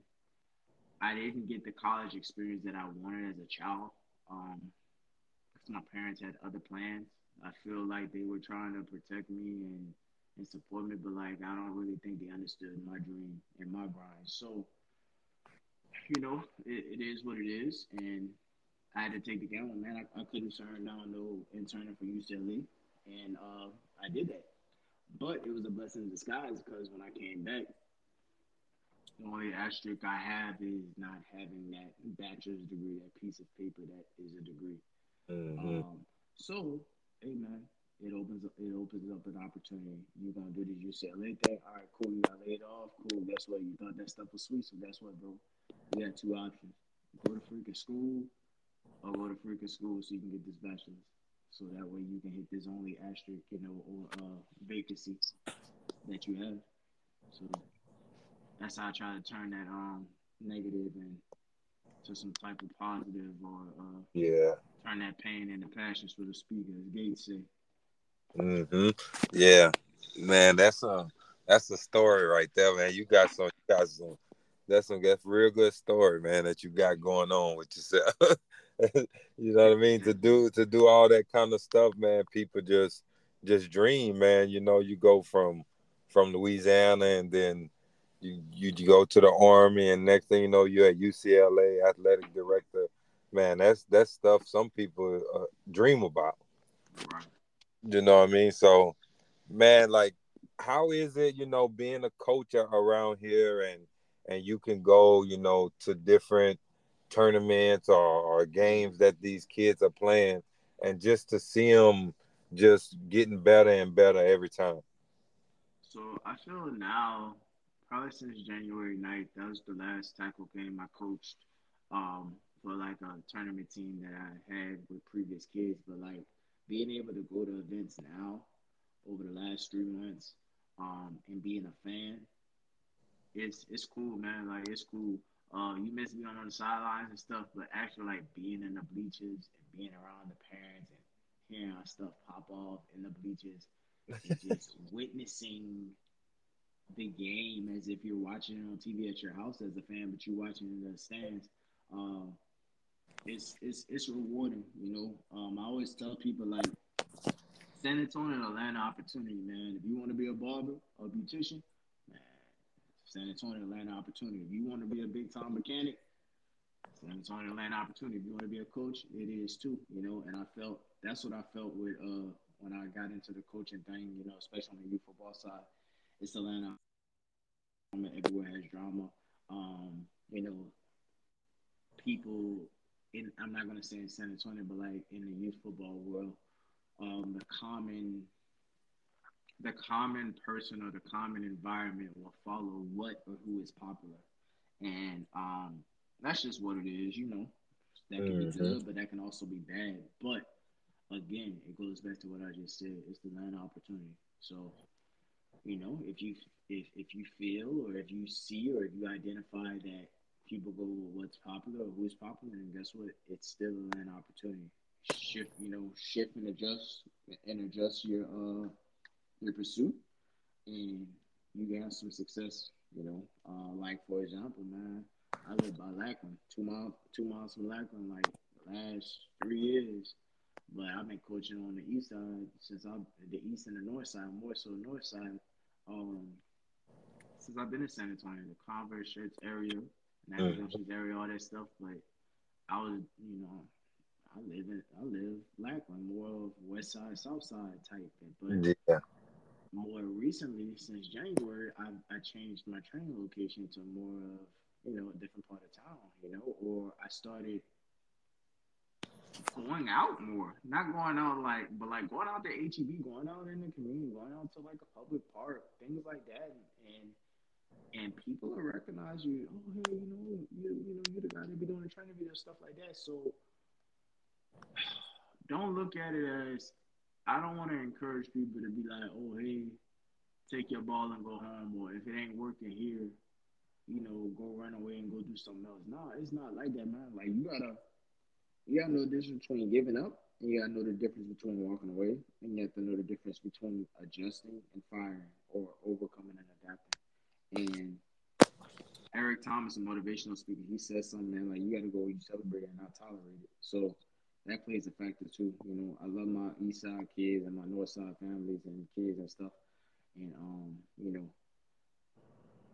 I didn't get the college experience that I wanted as a child. Um, because my parents had other plans. I feel like they were trying to protect me and and support me, but like I don't really think they understood my dream and my grind. So, you know, it, it is what it is, and I had to take the gamble, man. I, I couldn't turn down no interning for UCLA, and uh, I did that. But it was a blessing in disguise because when I came back, the only asterisk I have is not having that bachelor's degree, that piece of paper that is a degree. Mm-hmm. Um, so, hey man, it opens up it opens up an opportunity. You're gonna do this. Laid there. All right, cool. You got laid off. Cool. Guess what? You thought that stuff was sweet. So guess what, bro? You got two options: go to freaking school, or go to freaking school so you can get this bachelor's. So that way you can hit this only asterisk, you know, or uh, vacancy that you have. So that's how I try to turn that um negative into some type of positive or uh, Yeah. turn that pain into passion, so to speak, as Gates say. Mm-hmm. Yeah. Man, that's a that's a story right there, man. You got some you got some that's some that's real good story, man, that you got going on with yourself. you know what I mean? To do to do all that kind of stuff, man, people just just dream, man. You know, you go from from Louisiana and then you you, go to the army and next thing you know you're at UCLA athletic director. Man, that's that's stuff some people uh, dream about. You know what I mean? So, man, like, how is it, you know, being a coach around here and and you can go, you know, to different tournaments or, or games that these kids are playing, and just to see them just getting better and better every time. So I feel now, probably since January 9th, that was the last tackle game I coached um, for like a tournament team that I had with previous kids. But like being able to go to events now over the last three months um, and being a fan, it's it's cool, man. Like it's cool. Uh, you miss being on the sidelines and stuff, but actually like being in the bleachers and being around the parents and hearing our stuff pop off in the bleachers and just witnessing the game as if you're watching it on TV at your house as a fan, but you're watching it in the stands. Um, it's it's it's rewarding, you know. Um, I always tell people like San Antonio and a land of opportunity, man. If you want to be a barber or a beautician, San Antonio a land of opportunity. If you want to be a big time mechanic, San Antonio a land of opportunity. If you want to be a coach, it is too, you know. And I felt that's what I felt with uh when I got into the coaching thing, you know, especially on the youth football side. It's Atlanta. Everywhere has drama. Um, you know, people in I'm not gonna say in San Antonio, but like in the youth football world, um, the common the common person or the common environment will follow what or who is popular. And um, that's just what it is, you know. That can be Mm-hmm. good, but that can also be bad. But again, it goes back to what I just said. It's the land of opportunity. So, you know, if you if if you feel or if you see or if you identify that people go with what's popular or who's popular, then guess what? It's still a land opportunity. Shift, you know, shift and adjust and adjust your uh your pursuit, and you can have some success. You know, uh, like for example, man, I live by Lackland, two miles two miles from Lackland, like the last three years. But I've been coaching on the east side since I'm the east and the north side, more so north side. Um, since I've been in San Antonio, the Converse Schertz area, Navigation area, all that stuff. But I was, you know, I live in I live Lackland, more of west side, south side type. But Yeah. More recently, since January, I I changed my training location to more of you know a different part of town, you know, or I started going out more, not going out like, but like going out to HEB, going out in the community, going out to like a public park, things like that, and and people will recognize you. Oh, hey, you know, you you know, you're the guy that be doing the training video, stuff like that. So don't look at it as I don't want to encourage people to be like, oh, hey, take your ball and go home, or if it ain't working here, you know, go run away and go do something else. No, it's not like that, man. Like you gotta, you gotta know the difference between giving up, and you gotta know the difference between walking away, and you have to know the difference between adjusting and firing, or overcoming and adapting. And Eric Thomas, a motivational speaker, he says something man, like you gotta go, you celebrate it and not tolerate it. So that plays a factor too. You know, I love my east side kids and my north side families and kids and stuff. And um, you know,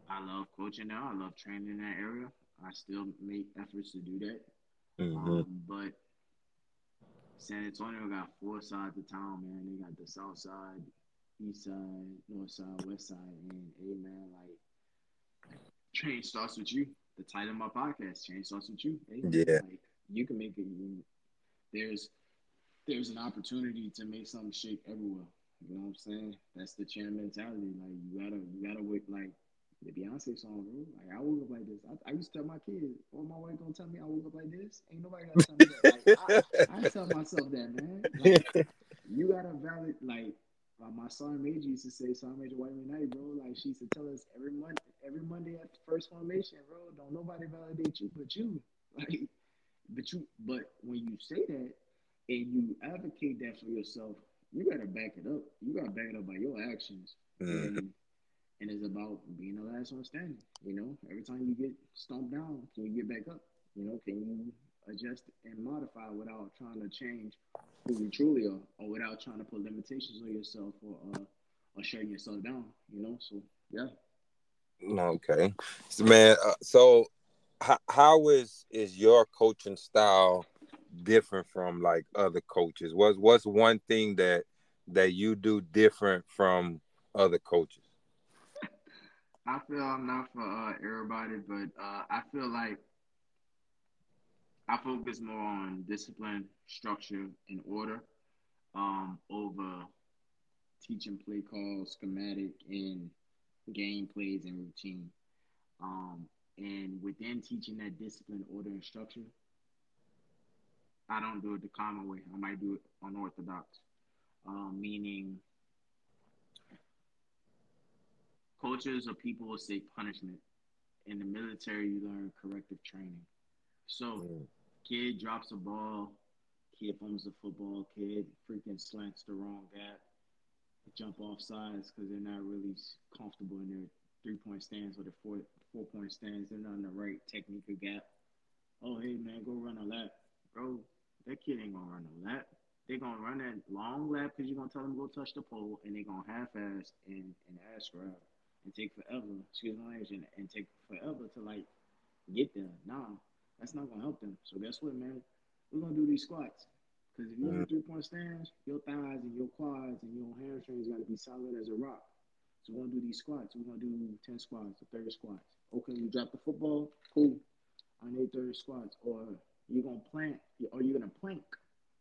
I love coaching now. I love training in that area. I still make efforts to do that. Mm-hmm. Um, but San Antonio got four sides of town, man. They got the south side, east side, north side, west side, and hey man, like change starts with you. The title of my podcast, change starts with you. Hey, yeah, like you can make it. You, there's there's an opportunity to make something shake everywhere. You know what I'm saying? That's the champ mentality. Like you gotta you gotta wait like the Beyonce song, bro. Like I woke up like this. I, I used to tell my kids, "Oh, my wife gonna tell me I woke up like this." Ain't nobody gotta tell me that. Like, I, I, tell myself that, man. Like, you gotta valid like. Uh, my Sergeant Major used to say, "Sergeant Major White man, Night, bro." Like she used to tell us every month, every Monday at the first formation, bro. Don't nobody validate you but you. Like, but you, but when you say that and you advocate that for yourself, you gotta back it up. You gotta back it up by your actions. Mm-hmm. And and it's about being the last one standing. You know, every time you get stomped down, can you get back up? You know, can you adjust and modify without trying to change who you truly are, or without trying to put limitations on yourself or uh, or shutting yourself down? You know, so yeah. Okay, so, man. Uh, so, how, is is your coaching style different from like other coaches? What's what's one thing that that you do different from other coaches? I feel I'm not for uh, everybody, but uh, I feel like I focus more on discipline, structure, and order um, over teaching play calls, schematic, and game plays and routine. Um, and within teaching that discipline, order, and structure, I don't do it the common way. I might do it unorthodox, um, meaning Coaches or people will say punishment. In the military, you learn corrective training. So, mm. kid drops a ball, kid fumbles a football, kid freaking slants the wrong gap, jump off sides because they're not really comfortable in their three point stands or their four four point stands. They're not in the right technical gap. Oh, hey man, go run a lap, bro. That kid ain't gonna run a lap. They're gonna run that long lap because you're gonna tell them to go touch the pole, and they're gonna half ass and, and ass grab and take forever, excuse my language, and, and take forever to like get there. Nah, that's not gonna help them. So guess what, man? We're gonna do these squats. Because if you're in mm-hmm. three point stance, your thighs and your quads and your hamstrings gotta be solid as a rock. So we're gonna do these squats. We're gonna do 10 squats or 30 squats. Okay, you drop the football, cool. I need 30 squats. Or you're gonna plant, or you're gonna plank,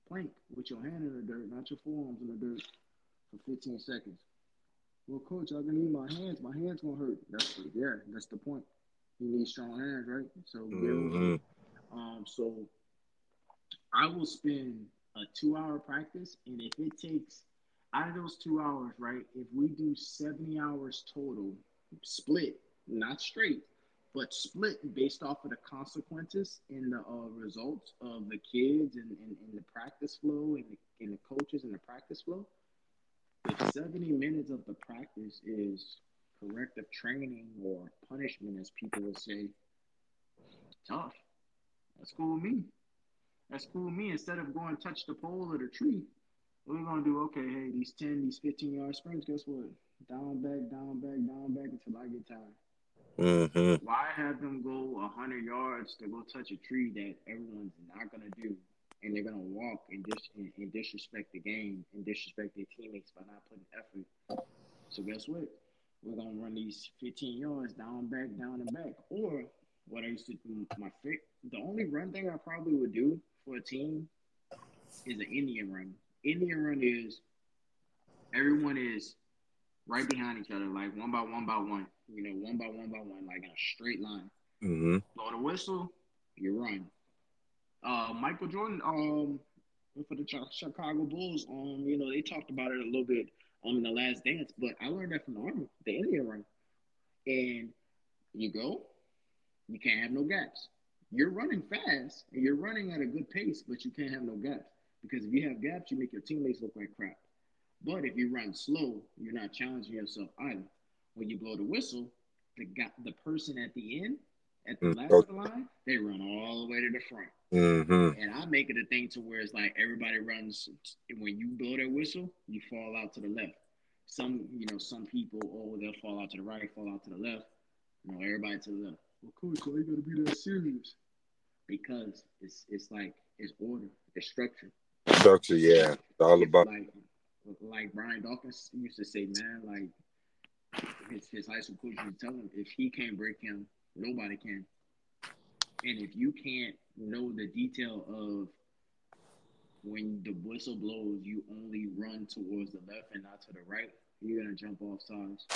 plank with your hand in the dirt, not your forearms in the dirt for 15 seconds. Well, coach, I'm gonna need my hands. My hands gonna hurt. That's the, yeah. That's the point. You need strong hands, right? So, mm-hmm. um, so I will spend a two-hour practice, and if it takes out of those two hours, right? If we do seventy hours total, split, not straight, but split based off of the consequences and the uh, results of the kids and, and, and the practice flow and the, and the coaches and the practice flow if 70 minutes of the practice is corrective training or punishment, as people would say, tough. That's cool with me. That's cool with me. Instead of going touch the pole or the tree, we're gonna do okay. Hey, these 10, these 15 yard sprints. Guess what? Down, back, down, back, down, back until I get tired. Mm-hmm. Why have them go 100 yards to go touch a tree that everyone's not gonna do and they're gonna walk and, dis- and, and disrespect the game and disrespect their teammates by not putting effort. So guess what? We're gonna run these 15 yards down, back, down, and back. Or what I used to do, my fit. The only run thing I probably would do for a team is an Indian run. Indian run is everyone is right behind each other, like one by one by one. You know, one by one by one, like in a straight line. Mm-hmm. Blow the whistle, you run uh, Michael Jordan um, for the Chicago Bulls. Um, you know, they talked about it a little bit um, in the Last Dance, but I learned that from the Army, the Indian run. And you go, you can't have no gaps. You're running fast and you're running at a good pace, but you can't have no gaps because if you have gaps, you make your teammates look like crap. But if you run slow, you're not challenging yourself either. When you blow the whistle, the guy, the person at the end at the mm, last of the line, they run all the way to the front. Mm-hmm. And I make it a thing to where it's like everybody runs. When you blow that whistle, you fall out to the left. Some, you know, some people, oh, they'll fall out to the right, fall out to the left. You know, everybody to the left. Well, coach, why you gotta be that serious? Because it's it's like it's order, it's structure. Structure, yeah. It's all about. Like, like Brian Dawkins used to say, man, like his, his high school coach used to tell him, if he can't break him, nobody can. And if you can't know the detail of when the whistle blows, you only run towards the left and not to the right, you're gonna jump off sides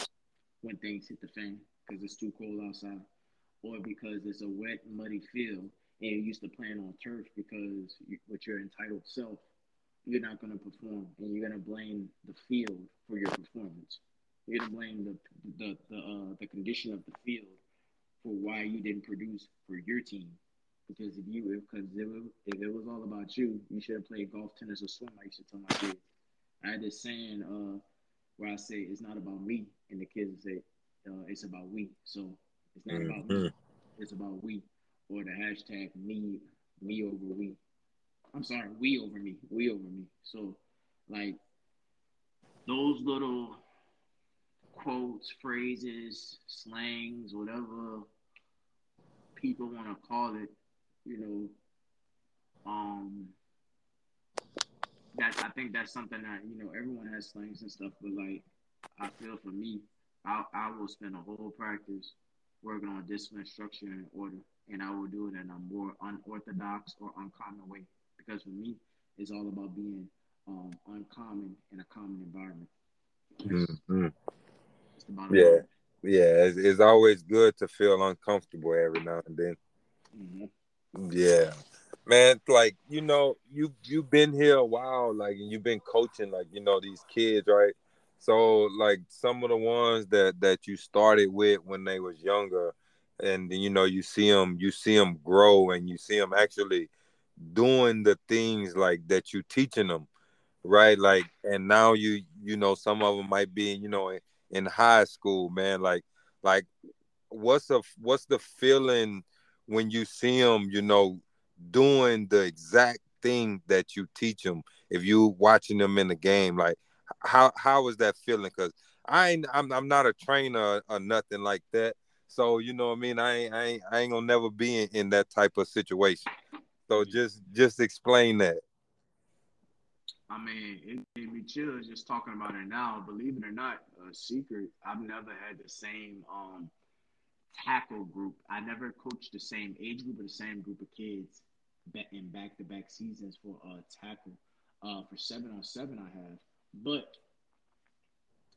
when things hit the fan because it's too cold outside, or because it's a wet, muddy field and you're used to playing on turf because you, with your entitled self, you're not going to perform, and you're going to blame the field for your performance. You're going to blame the the the, uh, the condition of the field for why you didn't produce for your team. Because if you because if, if it was all about you, you should have played golf, tennis, or swim. I used to tell my kids. I had this saying uh, where I say it's not about me, and the kids say uh, it's about we. So it's not mm-hmm. about me, mm-hmm. it's about we, or the hashtag me me over we. I'm sorry, we over me, we over me. So, like those little quotes, phrases, slangs, whatever people want to call it, you know, um, that I think that's something that you know everyone has slangs and stuff, but like I feel for me, I I will spend a whole practice working on discipline, structure, and order, and I will do it in a more unorthodox or uncommon way because for me, it's all about being um, uncommon in a common environment. Mm-hmm. Yeah, yeah. It's, it's, always good to feel uncomfortable every now and then. Mm-hmm. Yeah, man. Like you know, you you've been here a while, like, and you've been coaching, like you know, these kids, right? So, like some of the ones that that you started with when they was younger, and you know, you see them, you see them grow, and you see them actually doing the things like that you teaching them right? Like and now you you know some of them might be you know in, high school man. Like like what's the what's the feeling when you see them you know doing the exact thing that you teach them if you watching them in the game like how how is that feeling? Because i ain't I'm, I'm not a trainer or nothing like that. So you know what i mean? I ain't i ain't, I ain't gonna never be in, in that type of situation so just just explain that. I mean, it made me chill just talking about it now. Believe it or not, a secret. I've never had the same um, tackle group. I never coached the same age group or the same group of kids in back to back seasons for a uh, tackle. Uh, for seven on seven, I have, but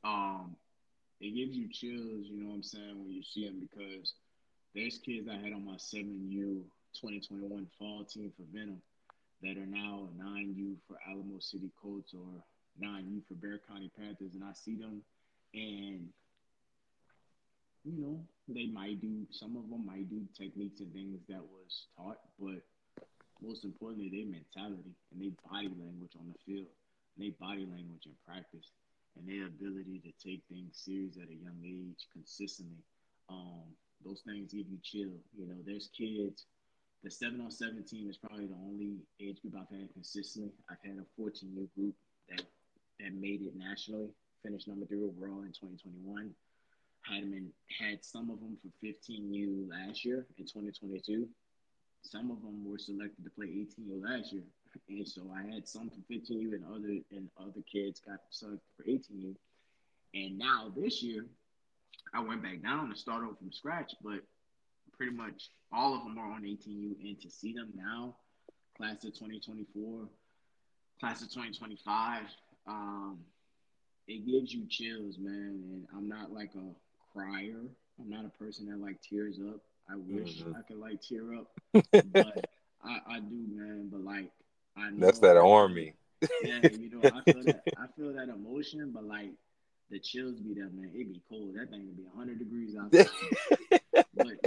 um, it gives you chills. You know what I'm saying when you see them because there's kids I had on my seven U 2021 fall team for Venom that are now 9U for Alamo City Colts or 9U for Bexar County Panthers. And I see them and, you know, they might do, some of them might do techniques and things that was taught, but most importantly, their mentality and their body language on the field, their body language in practice, and their ability to take things serious at a young age consistently. Um, those things give you chill. You know, there's kids the seven on seven team is probably the only age group I've had consistently. I've had a 14 year group that that made it nationally, finished number three overall in 2021. Had them in, had some of them for 15U last year in 2022. Some of them were selected to play 18U last year, and so I had some for 15U and other and other kids got selected for 18U. And now this year, I went back down to start over from scratch, but pretty much all of them are on 18U, and to see them now, class of 2024, class of 2025, um, it gives you chills, man. And I'm not like a crier. I'm not a person that like tears up. I wish mm-hmm. I could like tear up, but I, I do, man. But like, I know that's that army. yeah, you know, I feel that I feel that emotion, but like the chills be there, man. It be cold. That thing would be 100 degrees outside.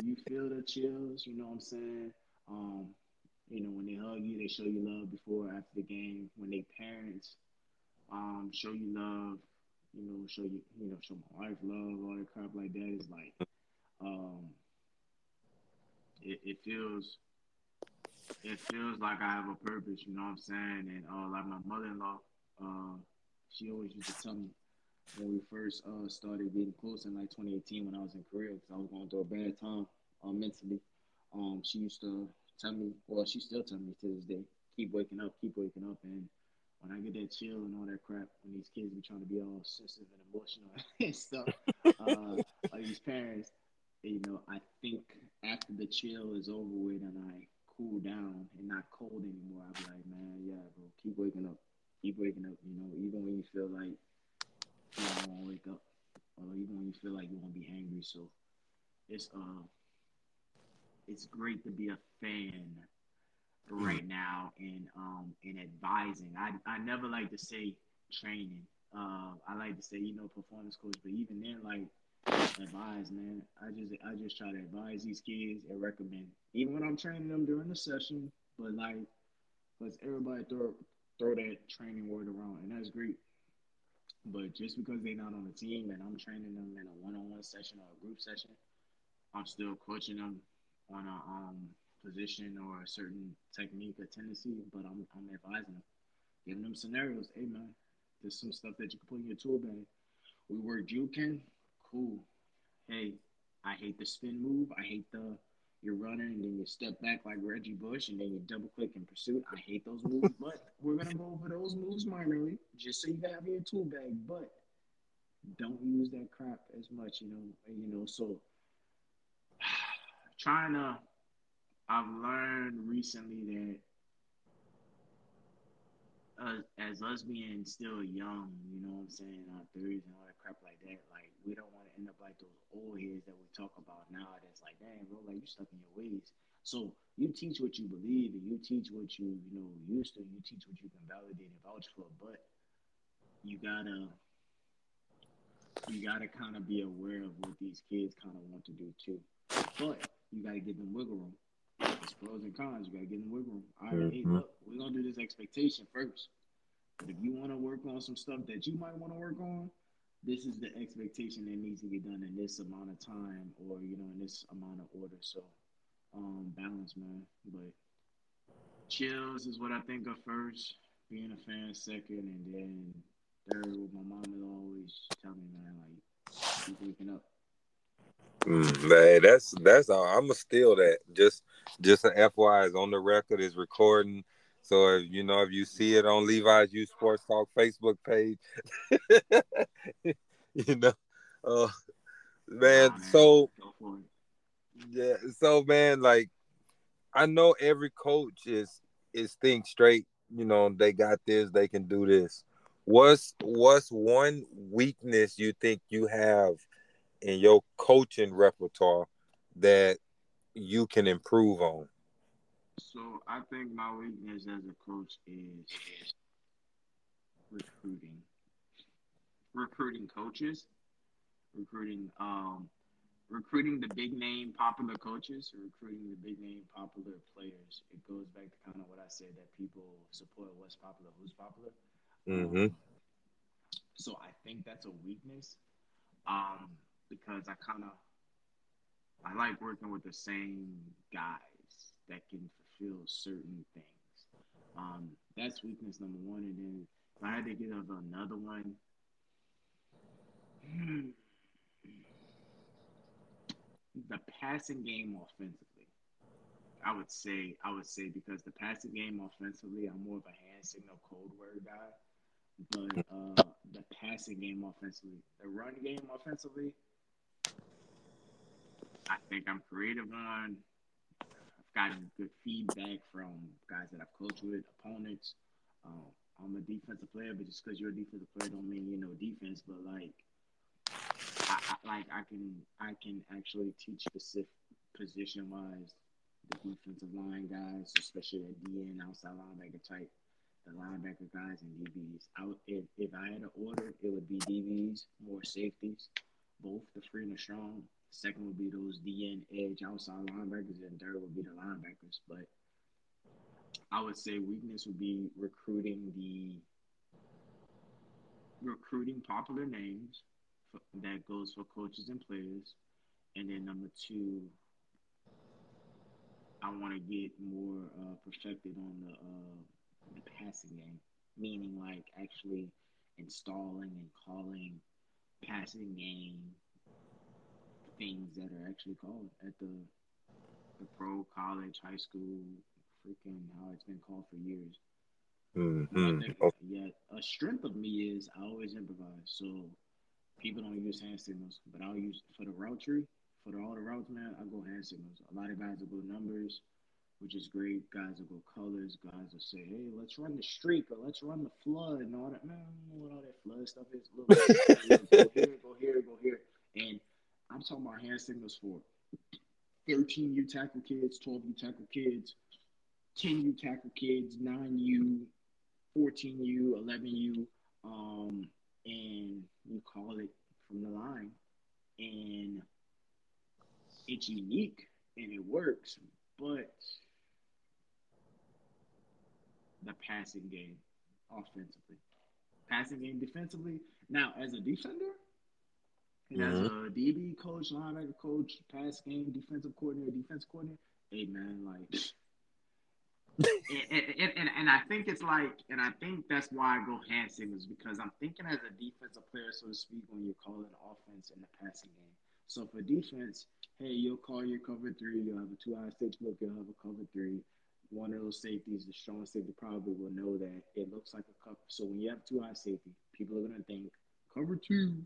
You feel the chills, you know what I'm saying? Um, you know, when they hug you, they show you love before after the game. When they parents um, show you love, you know, show you, you know, show my wife love, all that crap like that is like, um, it, it feels, it feels like I have a purpose, you know what I'm saying? And uh, like my mother-in-law, uh, she always used to tell me, when we first uh, started getting close in like 2018 when I was in Korea because I was going through a bad time uh, mentally. Um, she used to tell me, well, she still tells me to this day, keep waking up, keep waking up, and when I get that chill and all that crap, when these kids be trying to be all sensitive and emotional and stuff, uh, like these parents, you know, I think after the chill is over with and I cool down and not cold anymore, I'll be like, man, yeah, bro, keep waking up, keep waking up. You know, even when you feel like you don't want to wake up, or even when you feel like you want to be angry. So it's uh, it's great to be a fan right now and um in advising. I I never like to say training. Uh, I like to say you know performance coach, but even then, like advise, man. I just I just try to advise these kids and recommend, even when I'm training them during the session. But like, let's everybody throw throw that training word around, and that's great. But just because they're not on the team and I'm training them in a one-on-one session or a group session, I'm still coaching them on a um, position or a certain technique or tendency. But I'm I'm advising them, giving them scenarios. Hey man, there's some stuff that you can put in your tool bag. We work juking, cool. Hey, I hate the spin move. I hate the you're running and then you step back like Reggie Bush and then you double click in pursuit. I hate those moves, but we're gonna go over those moves minorly just so you can have your tool bag. But don't use that crap as much, you know. You know, so to. I've learned recently that uh, as us being still young, you know what I'm saying, our thirties and all that crap like that, like we don't want to end up like those old heads that we talk about now. That's like, dang, bro, like you stuck in your ways. So you teach what you believe and you teach what you you know used to. You teach what you can validate and vouch for, but you gotta you gotta kind of be aware of what these kids kind of want to do too. But you gotta give them wiggle room. It's pros and cons. You gotta give them wiggle room. All right, mm-hmm. hey, look, we're gonna do this expectation first. But if you want to work on some stuff that you might want to work on, this is the expectation that needs to get done in this amount of time, or you know, in this amount of order. So, um, balance, man. But chills is what I think of first. Being a fan second, and then third. What my mom is always telling me, man, like keep waking up. Mm, hey, that's that's all. I'm gonna steal that. Just just an FYI is on the record is recording. So if you know if you see it on Levi's U Sports Talk Facebook page, you know, uh, man. So yeah, so man, like I know every coach is is think straight. You know, they got this, they can do this. What's what's one weakness you think you have in your coaching repertoire that you can improve on? So I think my weakness as a coach is recruiting. Recruiting coaches, recruiting um recruiting the big name popular coaches, recruiting the big name popular players. It goes back to kind of what I said that people support what's popular, who's popular. Mm-hmm. Um, so I think that's a weakness. Um, because I kind of I like working with the same guys that can fulfill certain things. Um, that's weakness number one. And then if I had to give of another one, the passing game offensively. I would say I would say because the passing game offensively, I'm more of a hand signal code word guy. But uh, the passing game offensively, the run game offensively, I think I'm creative on. I've gotten good feedback from guys that I've coached with, opponents. Um, I'm a defensive player, but just because you're a defensive player don't mean you know defense. But like, I, I like I can I can actually teach specific position wise the defensive line guys, especially the DN outside linebacker type, the linebacker guys and DBs. I would, if, if I had to order, it would be DBs, more safeties, both the free and the strong, Second would be those DN edge outside linebackers, and third would be the linebackers. But I would say weakness would be recruiting the recruiting popular names for, that goes for coaches and players, and then number two, I want to get more uh, perfected on the uh, the passing game, meaning like actually installing and calling passing game things that are actually called at the the pro, college, high school, freaking how it's been called for years. Mm-hmm. Think, yeah, a strength of me is I always improvise. So people don't use hand signals, but I'll use for the route tree, for the, all the routes, man. I go hand signals. A lot of guys will go numbers, which is great. Guys will go colors. Guys will say, hey, let's run the streak or let's run the flood and all that. Man, I don't know what all that flood stuff is. Look, go here, go here, go here. And I'm talking about hand signals for 13 U tackle kids, 12 U tackle kids, 10 U tackle kids, 9 U, 14 U, 11 U, um, and you call it from the line. And it's unique and it works, but the passing game offensively, passing game defensively. Now, as a defender, and as mm-hmm. a DB coach, linebacker coach, pass game, defensive coordinator, defense coordinator, hey man, like, and, and, and, and I think it's like, and I think that's why I go hand signals because I'm thinking as a defensive player, so to speak, when you're calling offense in the passing game. So for defense, hey, you'll call your cover three, you'll have a two high six look, you'll have a cover three. One of those safeties, the strong safety probably will know that it looks like a cover. So when you have two high safety, people are gonna think cover two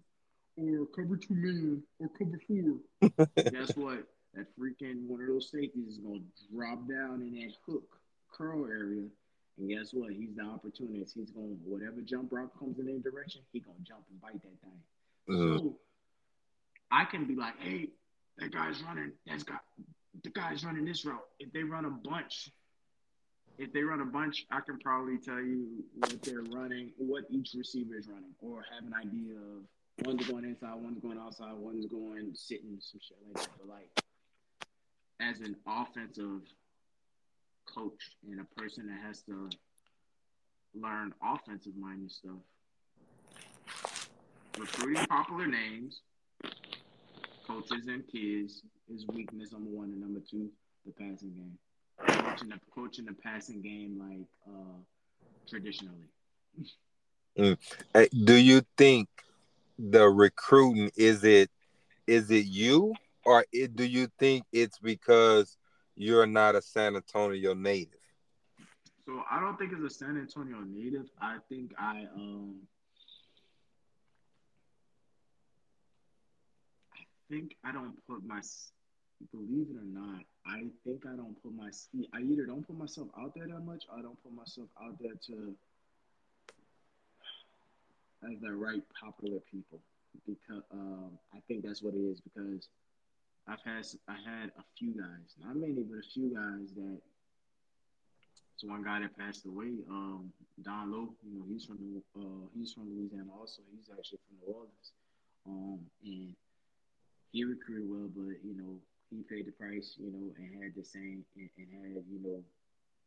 or cover two man or cover four. Guess what? That freaking one of those safeties is gonna drop down in that hook curl area. And guess what? He's the opportunist. He's going to, whatever jump route comes in their direction, he gonna jump and bite that thing. Mhm. So I can be like, hey, that guy's running. That's got the guy's running this route. If they run a bunch, if they run a bunch, I can probably tell you what they're running, what each receiver is running, or have an idea of one's going inside, one's going outside, one's going sitting, some shit like that. But like, as an offensive coach and a person that has to learn offensive minded stuff, recruiting popular names, coaches and kids is weakness number one, and number two, the passing game. Coaching the coaching the passing game like uh traditionally. Hey, Do you think the recruiting is it is it you or it, do you think it's because you're not a San Antonio native? So I don't think it's a San Antonio native. I think I um I think I don't put my believe it or not, I think I don't put my I either don't put myself out there that much or I don't put myself out there to as the right popular people because um, I think that's what it is because I've had I had a few guys, not many, but a few guys that. So one guy that passed away, um, Don Lowe, you know, he's from uh, he's from Louisiana also. He's actually from New Orleans, um, and he recruited well, but you know, he paid the price, you know, and had the same and, and had you know,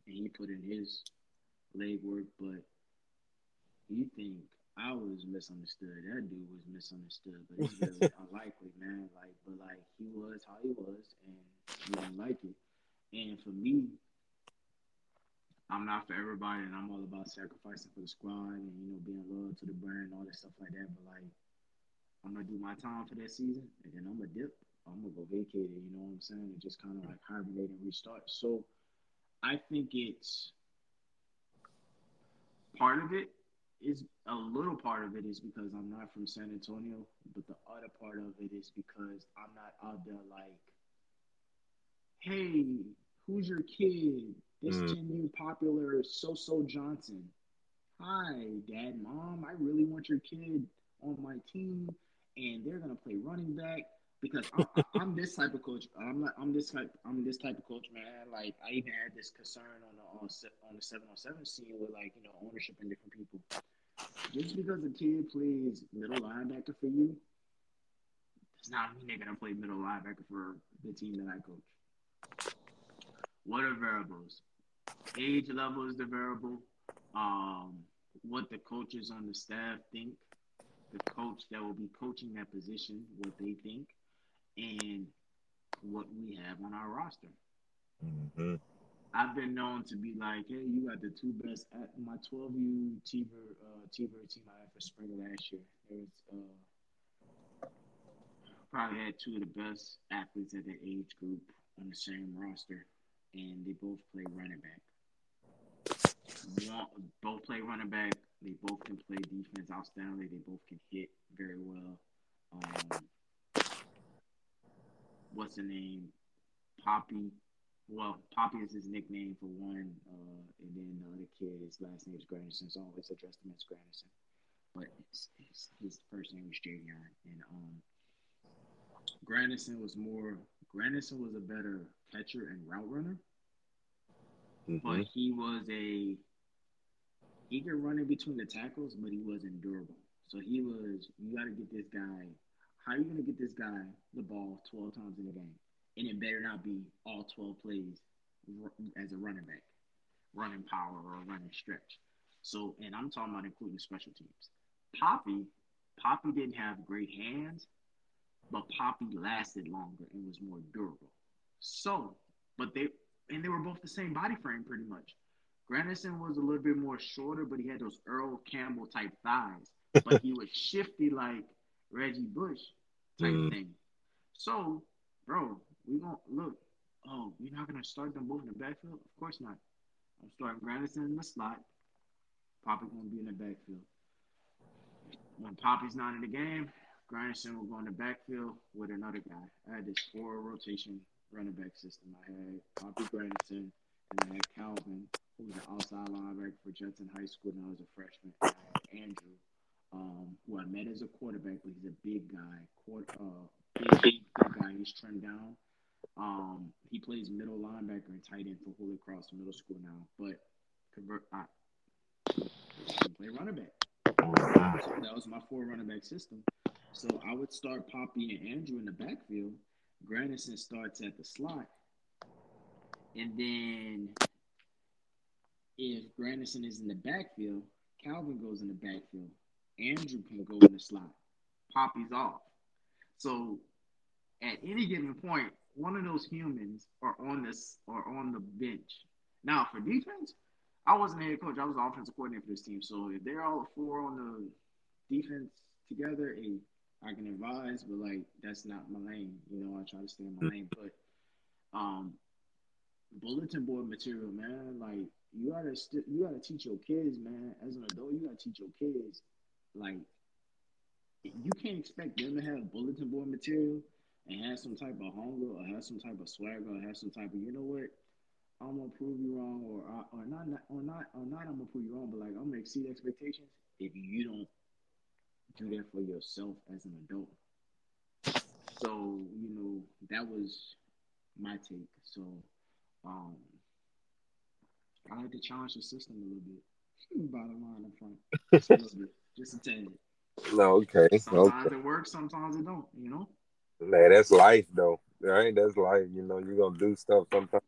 and he put in his leg work, but you think I was misunderstood. That dude was misunderstood, but it's really unlikely, man. Like, but like he was how he was, and he didn't like it. And for me, I'm not for everybody, and I'm all about sacrificing for the squad and you know being loyal to the brand and all that stuff like that. But like, I'm gonna do my time for that season, and then I'm gonna dip. I'm gonna go vacate it. You know what I'm saying? And just kind of like hibernate and restart. So, I think it's part of it is a little part of it is because I'm not from San Antonio, but the other part of it is because I'm not out there like, hey, who's your kid? This Mm. 10 new popular So So Johnson. Hi, dad, mom. I really want your kid on my team, and they're gonna play running back because I'm, I'm this type of coach. I'm not. I'm this type. I'm this type of coach, man. Like I even had this concern on the on, on the seven on seven scene with like you know ownership and different people. Just because a kid plays middle linebacker for you, does not mean they're gonna play middle linebacker for the team that I coach. What are variables? Age level is the variable. Um, what the coaches on the staff think, the coach that will be coaching that position, what they think, and what we have on our roster. Mm-hmm. I've been known to be like, hey, you got the two best at my 12U T-Bird, uh, T-Bird team I had for spring last year. There was uh, probably had two of the best athletes at that age group on the same roster, and they both play running back. both play running back. They both can play defense outstandingly. They both can hit very well. Um, what's the name? Poppy. Well, Poppy is his nickname for one, uh, and then the other kid, his last name is Granderson, so I always address him as Granderson. But his, his, his first name was Javion, and um, Granderson was more. Granderson was a better catcher and route runner, mm-hmm. but he was a he could run in between the tackles, but he wasn't durable. So he was. You got to get this guy. How are you gonna get this guy the ball twelve times in a game? And it better not be all 12 plays as a running back, running power or running stretch. So, and I'm talking about including special teams. Poppy, Poppy didn't have great hands, but Poppy lasted longer and was more durable. So, but they and they were both the same body frame pretty much. Granderson was a little bit more shorter, but he had those Earl Campbell type thighs. But he was shifty like Reggie Bush type mm. thing. So, bro, we gonna look. Oh, you're not gonna start them both in the backfield? Of course not. I'm starting Granderson in the slot. Poppy gonna be in the backfield. When Poppy's not in the game, Granderson will go in the backfield with another guy. I had this four rotation running back system. I had Poppy Granderson, and I had Calvin, who was an outside linebacker for Judson High School when I was a freshman. I had Andrew, um, who I met as a quarterback, but he's a big guy, quarter, uh, big, big guy. He's trimmed down. Um, he plays middle linebacker and tight end for Holy Cross Middle School now, but convert I play running back. So that was my four running back system. So I would start Poppy and Andrew in the backfield. Granderson starts at the slot, and then if Granderson is in the backfield, Calvin goes in the backfield. Andrew can go in the slot. Poppy's off. So at any given point, one of those humans are on this or on the bench. Now for defense, I wasn't head coach. I was the offensive coordinator for this team. So if they're all four on the defense together, I can advise, but like that's not my lane. You know, I try to stay in my lane. But um bulletin board material, man, like you gotta st- you gotta teach your kids, man. As an adult, you gotta teach your kids, like you can't expect them to have bulletin board material and have some type of hunger or have some type of swagger or have some type of you know what I'm gonna prove you wrong or or not or not or not I'm gonna prove you wrong, but like I'm gonna exceed expectations if you don't do that for yourself as an adult. So you know that was my take. So um, I like to challenge the system a little bit. Bottom line up front, just a little bit, just a tad. No, okay. Sometimes okay. it works, sometimes it don't. You know. Man, that's life though. Right? That's life. You know, you're gonna do stuff sometimes.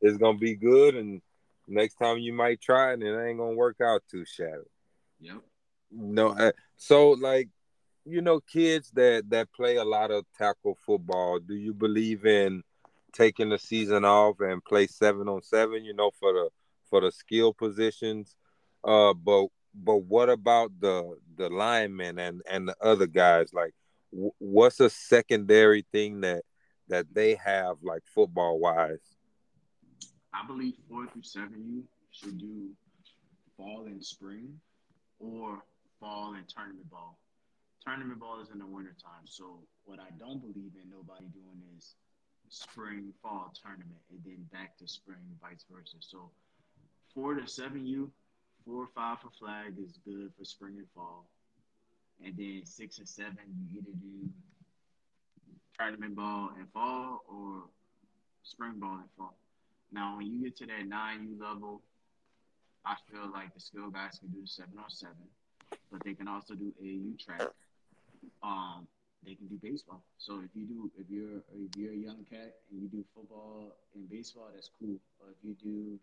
It's gonna be good, and next time you might try it, and it ain't gonna work out too shabby. Yep. No, uh, so like, you know, kids that that play a lot of tackle football. Do you believe in taking the season off and play seven on seven? You know, for the for the skill positions. Uh, but but what about the the linemen and and the other guys? Like, what's a secondary thing that that they have like football wise? I believe four through seven you should do fall and spring or fall and tournament ball. Tournament ball is in the wintertime. So what I don't believe in nobody doing is spring fall tournament and then back to spring, vice versa. So four to seven you, four or five for flag is good for spring and fall and then six or seven you either do tournament ball and fall or spring ball and fall. Now, when you get to that nine U level, I feel like the skill guys can do the seven on seven, but they can also do AAU track. Um, they can do baseball. So if you do, if you're if you're a young cat and you do football and baseball, that's cool. But if you do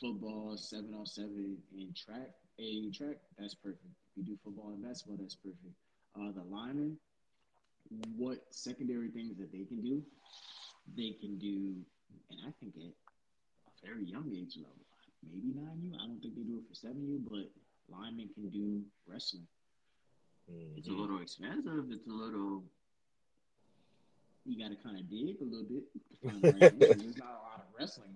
football, seven on seven, and track, a track, that's perfect. If you do football and basketball, that's perfect. Uh, the linemen, what secondary things that they can do, they can do, and I think at a very young age level, maybe nine U. I don't think they do it for seven U, but linemen can do wrestling. Mm-hmm. It's a little expensive. It's a little. You got to kind of dig a little bit. There's not a lot of wrestling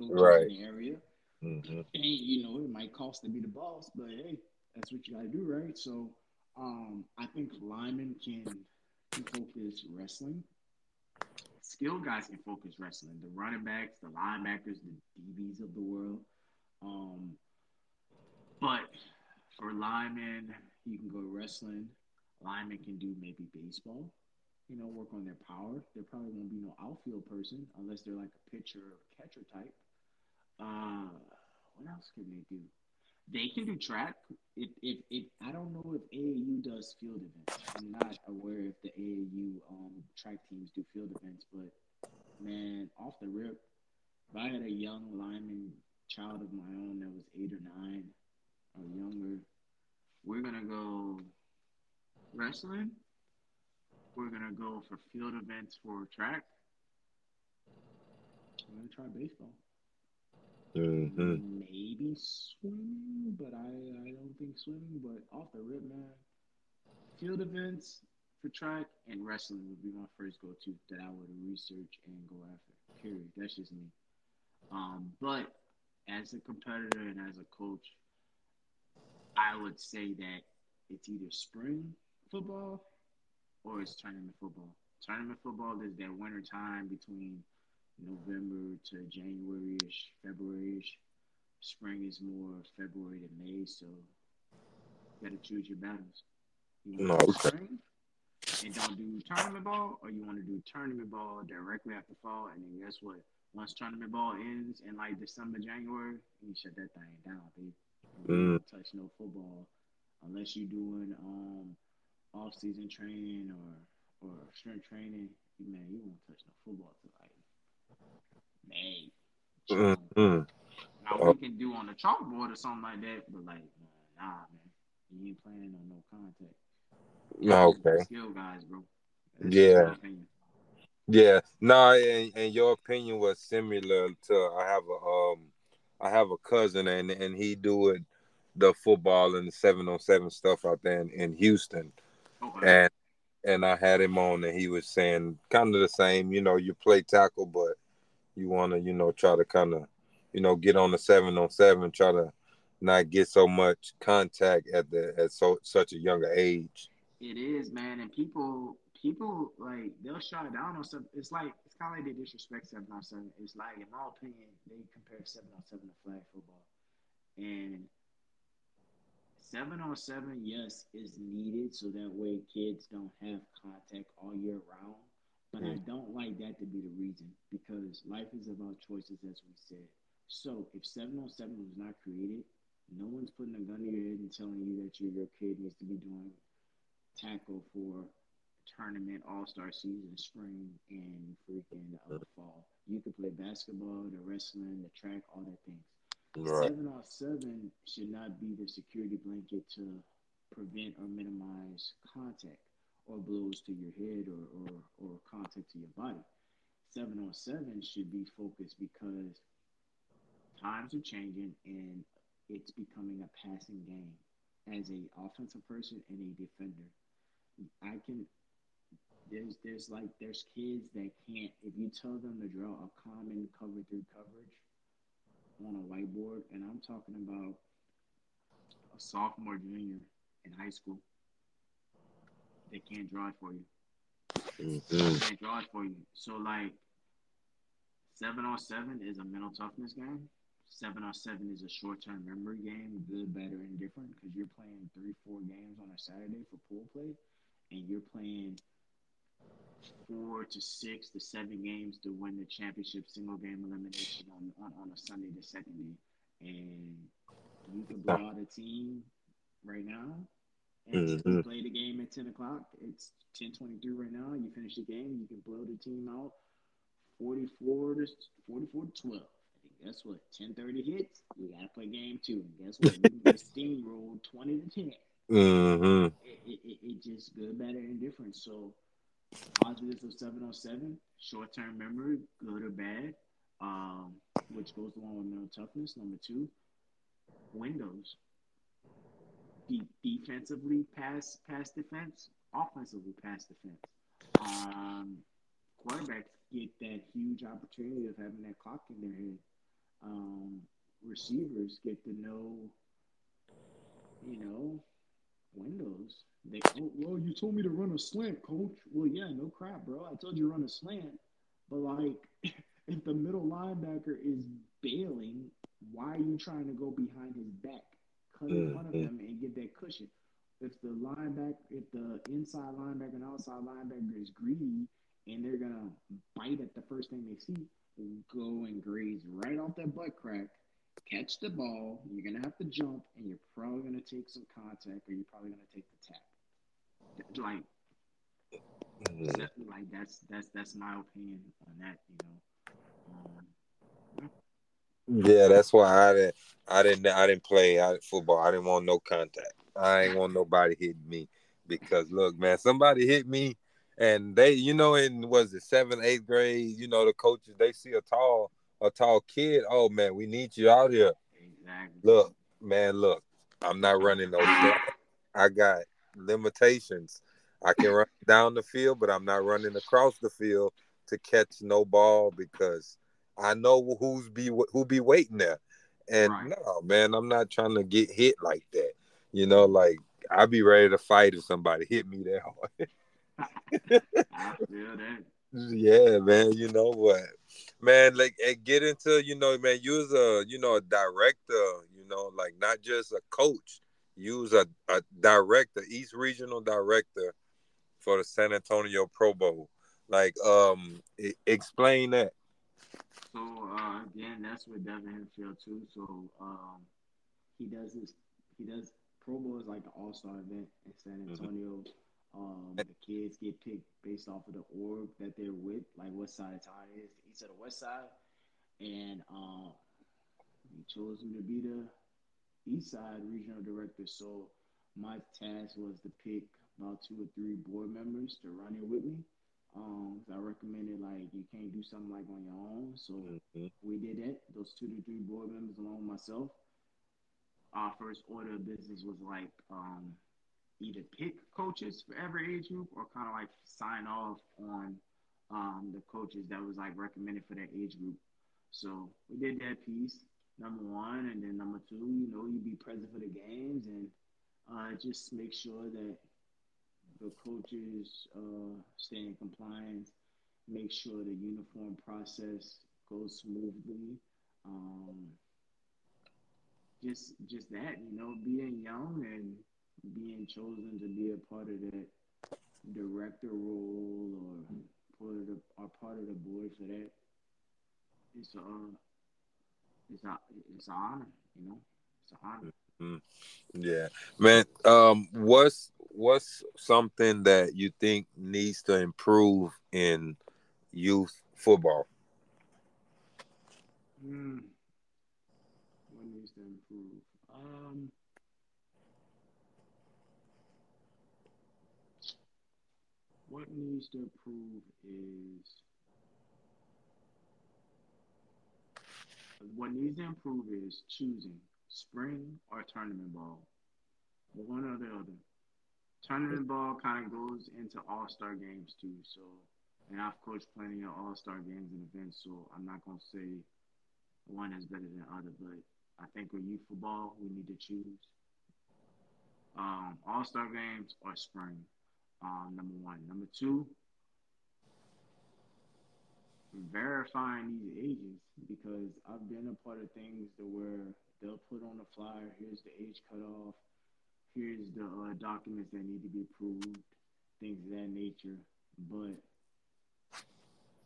right. in the area. Mm-hmm. And you know, it might cost to be the boss, but hey, that's what you gotta do, right? So um, I think linemen can, can focus wrestling. Skill guys can focus wrestling. The running backs, the linebackers, the DBs of the world. Um, but for linemen, you can go wrestling. Linemen can do maybe baseball. You know, work on their power. There probably won't be no outfield person unless they're like a pitcher or catcher type. Uh, what else can they do? They can do track. If, if, if I don't know if AAU does field events. I'm not aware if the AAU um, track teams do field events, but man, off the rip, if I had a young lineman child of my own that was eight or nine or younger, we're gonna go wrestling. We're gonna go for field events for track. I'm gonna try baseball. Mm-hmm. Maybe swimming, but I, I don't think swimming. But off the rip, man, field events for track and wrestling would be my first go to that I would research and go after. Period. That's just me. Um, but as a competitor and as a coach, I would say that it's either spring football or it's tournament football. Tournament football is that winter time between November to January ish, February ish. Spring is more February to May, so you gotta choose your battles. You No, okay. spring and don't do tournament ball, or you want to do tournament ball directly after fall, and then guess what? Once tournament ball ends in like December, January, you shut that thing down, baby. Mm. touch no football unless you're doing um off season training or or strength training. Man, you won't touch no football till like May. Mm-hmm. Now we can do on the chalkboard or something like that, but like nah, nah man, you ain't playing on no contact. Okay. Skill guys, bro. That's Yeah. just my opinion. Yeah, no, and, and your opinion was similar to I have a um I have a cousin and and he do it the football and the seven on seven stuff out there in, in Houston Okay. and and I had him on and he was saying kind of the same, you know, you play tackle but you want to, you know, try to kind of, you know, get on the seven on seven, try to not get so much contact at the at so such a younger age. It is, man, and people people like they'll shut down on stuff. It's like it's kind of like they disrespect seven on seven. It's like, in my opinion, they compare seven on seven to flag football, and seven on seven, yes, is needed so that way kids don't have contact all year round. But I Mm. don't like that to be the reason because life is about choices, as we said. So if seven on seven was not created, no one's putting a gun to your head and telling you that your, your kid needs to be doing tackle for tournament, all star season, spring, and freaking uh, fall. You could play basketball, the wrestling, the track, all that things. Right. Seven on seven should not be the security blanket to prevent or minimize contact or blows to your head or, or, or contact to your body. Seven on seven should be focused because times are changing and it's becoming a passing game as a offensive person and a defender. I can there's there's like there's kids that can't if you tell them to draw a common cover through coverage on a whiteboard and I'm talking about a sophomore junior in high school they can't draw it for you Mm-hmm. they can't draw it for you so like seven on seven is a mental toughness game seven on seven is a short-term memory game good better and different because you're playing three four games on a saturday for pool play and you're playing four to six to seven games to win the championship single game elimination on, on, on a Sunday the second day. And you can blow out a team right now. And Mhm. play the game at 10 o'clock. It's 10:23 right now. You finish the game. You can blow the team out 44 to 44 to 12. And guess what? 10:30 hits. You gotta play game two. And guess what? You get steamrolled 20 to 10 Mm-hmm. it, it, it, it just good, better, and different. So positives of seven on seven, short term memory, good or bad, um, which goes along with mental toughness. Number two, windows. De- defensively, pass pass defense. Offensively, pass defense. Um, quarterbacks get that huge opportunity of having that clock in their head. Um, receivers get to know, you know, windows. They, oh, well, you told me to run a slant, coach. Well, yeah, no crap, bro. I told you to run a slant. But like, if the middle linebacker is bailing, why are you trying to go behind his back, cut in front of Mm-hmm. and get that cushion? If the linebacker, if the inside linebacker and outside linebacker is greedy and they're gonna bite at the first thing they see, go and graze right off that butt crack, catch the ball. You're gonna have to jump, and you're probably gonna take some contact, or you're probably gonna take the tap. Like, Mhm. like that's that's that's my opinion on that. You know, Yeah, that's why I didn't. I didn't. I didn't play I, football. I didn't want no contact. I ain't want nobody hitting me because look, man, somebody hit me, and they, you know, in was it seventh, eighth grade, you know, the coaches they see a tall, a tall kid. Oh man, we need you out here. exactly. Look, man, look, I'm not running no. I got limitations. I can run down the field, but I'm not running across the field to catch no ball because I know who's be who be waiting there. And Right. no, man, I'm not trying to get hit like that. You know, like I'd be ready to fight if somebody hit me that hard. That. yeah, man. You know what, man? Like, and get into you know, man. You Use a you know a director. You know, like not just a coach. Use a, a director, East Regional Director for the San Antonio Pro Bowl. Like, um, explain that. So uh, again, that's with Devin Hemphill too. So um, he does this. He does Pro Bowl is like an All Star event in San Mhm. Antonio. Um, the kids get picked based off of the org that they're with, like what side of town is, the east or the west side, and um, he chose him to be the east side regional director. So my task was to pick about two or three board members to run it with me. Um, I recommended like you can't do something like on your own. So Mhm. we did that. Those two to three board members along with myself. Our first order of business was like um, either pick coaches for every age group or kind of like sign off on um, the coaches that was like recommended for that age group. So we did that piece, number one, and then number two, you know, you be present for the games and uh, just make sure that the coaches uh, stay in compliance, make sure the uniform process goes smoothly. Um, just, just that, you know, being young and being chosen to be a part of that director role or part of the, or part of the board for that. It's a, it's a, it's an honor, you know, it's an honor. Yeah, man. Um, what's what's something that you think needs to improve in youth football? Hmm. What needs to improve? Um, what needs to improve is what needs to improve is choosing spring or tournament ball, one or the other. Tournament ball kind of goes into all star games too. So, and I've coached plenty of all star games and events, so I'm not gonna say one is better than the other, but I think with youth football, we need to choose um, all star games or spring. Um, number one. Number two, verifying these ages because I've been a part of things that where they'll put on a flyer, here's the age cutoff, here's the uh, documents that need to be approved, things of that nature. But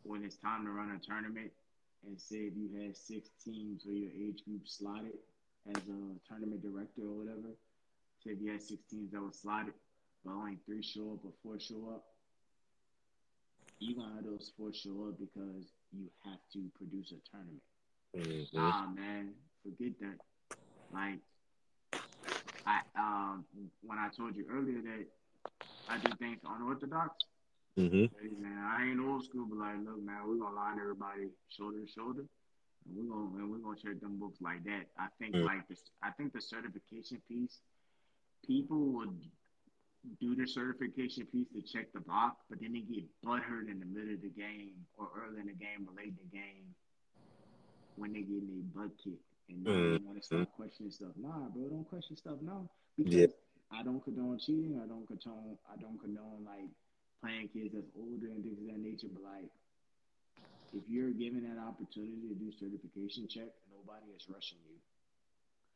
when it's time to run a tournament, and say if you had six teams or your age group slotted as a tournament director or whatever, say if you had six teams that were slotted, but only three show up or four show up, you're gonna have those four show up because you have to produce a tournament. Mhm. Nah, man, forget that. Like, I um when I told you earlier that I do things unorthodox. Mhm. Hey, man, I ain't old school, but like, look, man, we're gonna line everybody shoulder to shoulder, and we're gonna and we're gonna check them books like that. I think Mm. like this, I think the certification piece, people would do the certification piece to check the box, but then they get butthurt in the middle of the game or early in the game or late in the game when they get their butt kicked. And now Mm-hmm. you want to start questioning stuff. Nah, bro, don't question stuff now because Yeah. I don't condone cheating. I don't condone. I don't condone like playing kids that's older and things of that nature. But like, if you're given that opportunity to do certification check, nobody is rushing you.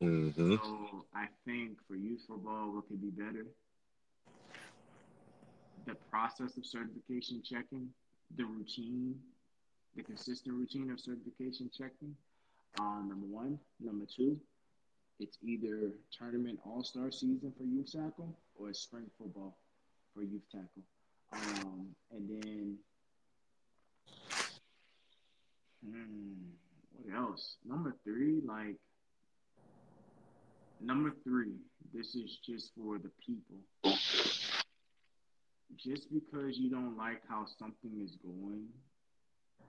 Mm-hmm. So I think for youth football, what could be better? The process of certification checking, the routine, the consistent routine of certification checking. Uh, number one. Number two, it's either tournament all star season for youth tackle or spring football for youth tackle. Um, and then, hmm, what else? Number three, like, number three, this is just for the people. Just because you don't like how something is going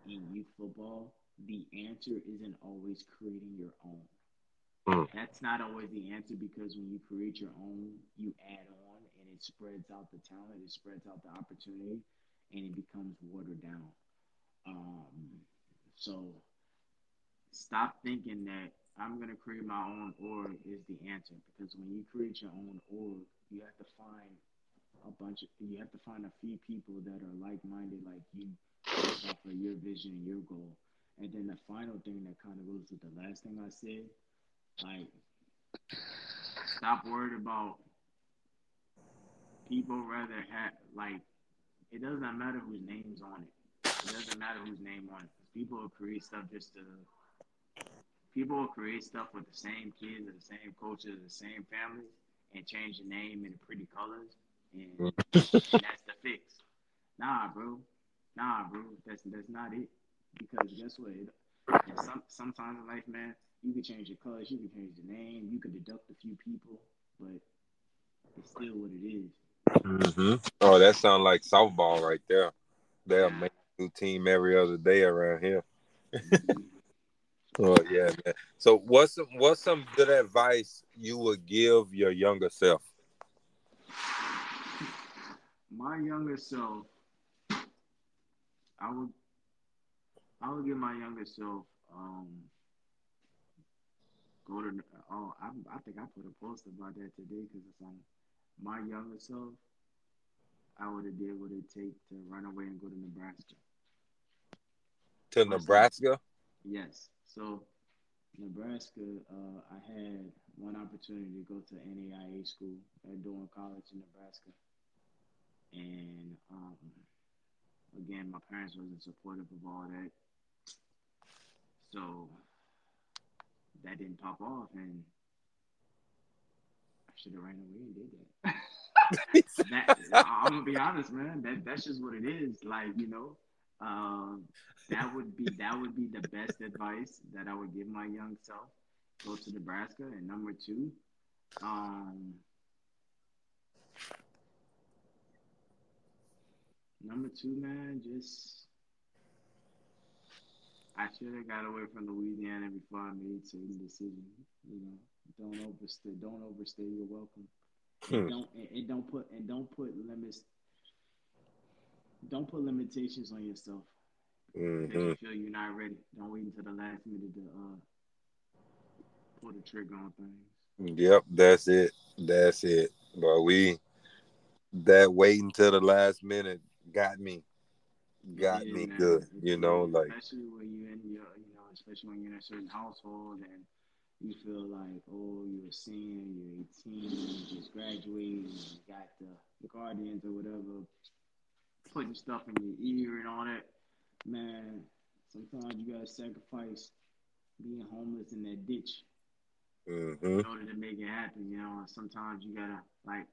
in youth football, the answer isn't always creating your own. Mm. That's not always the answer because when you create your own, you add on and it spreads out the talent, it spreads out the opportunity, and it becomes watered down. Um, so stop thinking that I'm gonna create my own org is the answer because when you create your own org, you have to find a bunch of you have to find a few people that are like minded like you for your vision and your goal. And then the final thing that kind of goes with the last thing I said, like stop worried about people rather have like it doesn't matter whose name's on it. It doesn't matter whose name on it. People will create stuff just to people will create stuff with the same kids or the same coaches, the same families, and change the name and the pretty colors, and that's the fix. Nah, bro. Nah, bro. That's that's not it. Because guess what? It, some sometimes in life, man, you can change your colors, you can change the name, you can deduct a few people, but it's still what it is. Mm-hmm. Oh, that sounds like softball right there. They'll make a new team every other day around here. Oh yeah, man. So what's some what's some good advice you would give your younger self? my younger self, I would, I would give my younger self, um, go to. Oh, I, I think I put a post about that today because it's on my younger self. I would have did what it take to run away and go to Nebraska. To Nebraska? Yes. So Nebraska, uh, I had one opportunity to go to NAIA school at doing college in Nebraska, and um, again, my parents wasn't supportive of all that, so that didn't pop off, and I should have ran away and did that. that I'm gonna be honest, man. That that's just what it is. Like you know, um, that would be that would be the best advice that I would give my young self. Go to Nebraska, and number two, um, number two, man, just I should have got away from Louisiana before I made certain decisions. You know, don't overstay, don't overstay your welcome. And Hmm. don't and, don't put and don't put limits. Don't put limitations on yourself because hmm you feel you're not ready. Don't wait until the last minute to uh, pull the trigger on things. Yep, that's it. That's it. But we that waiting till the last minute got me. Got Yeah, me man. good. You know, like especially when you're in your, you know, especially when you're in a certain household and you feel like, oh, you're a senior, you're 18, you just graduated, you got the guardians or whatever putting stuff in your ear and all that. Man, sometimes you gotta sacrifice being homeless in that ditch hmm in order to make it happen, you know. And sometimes you gotta like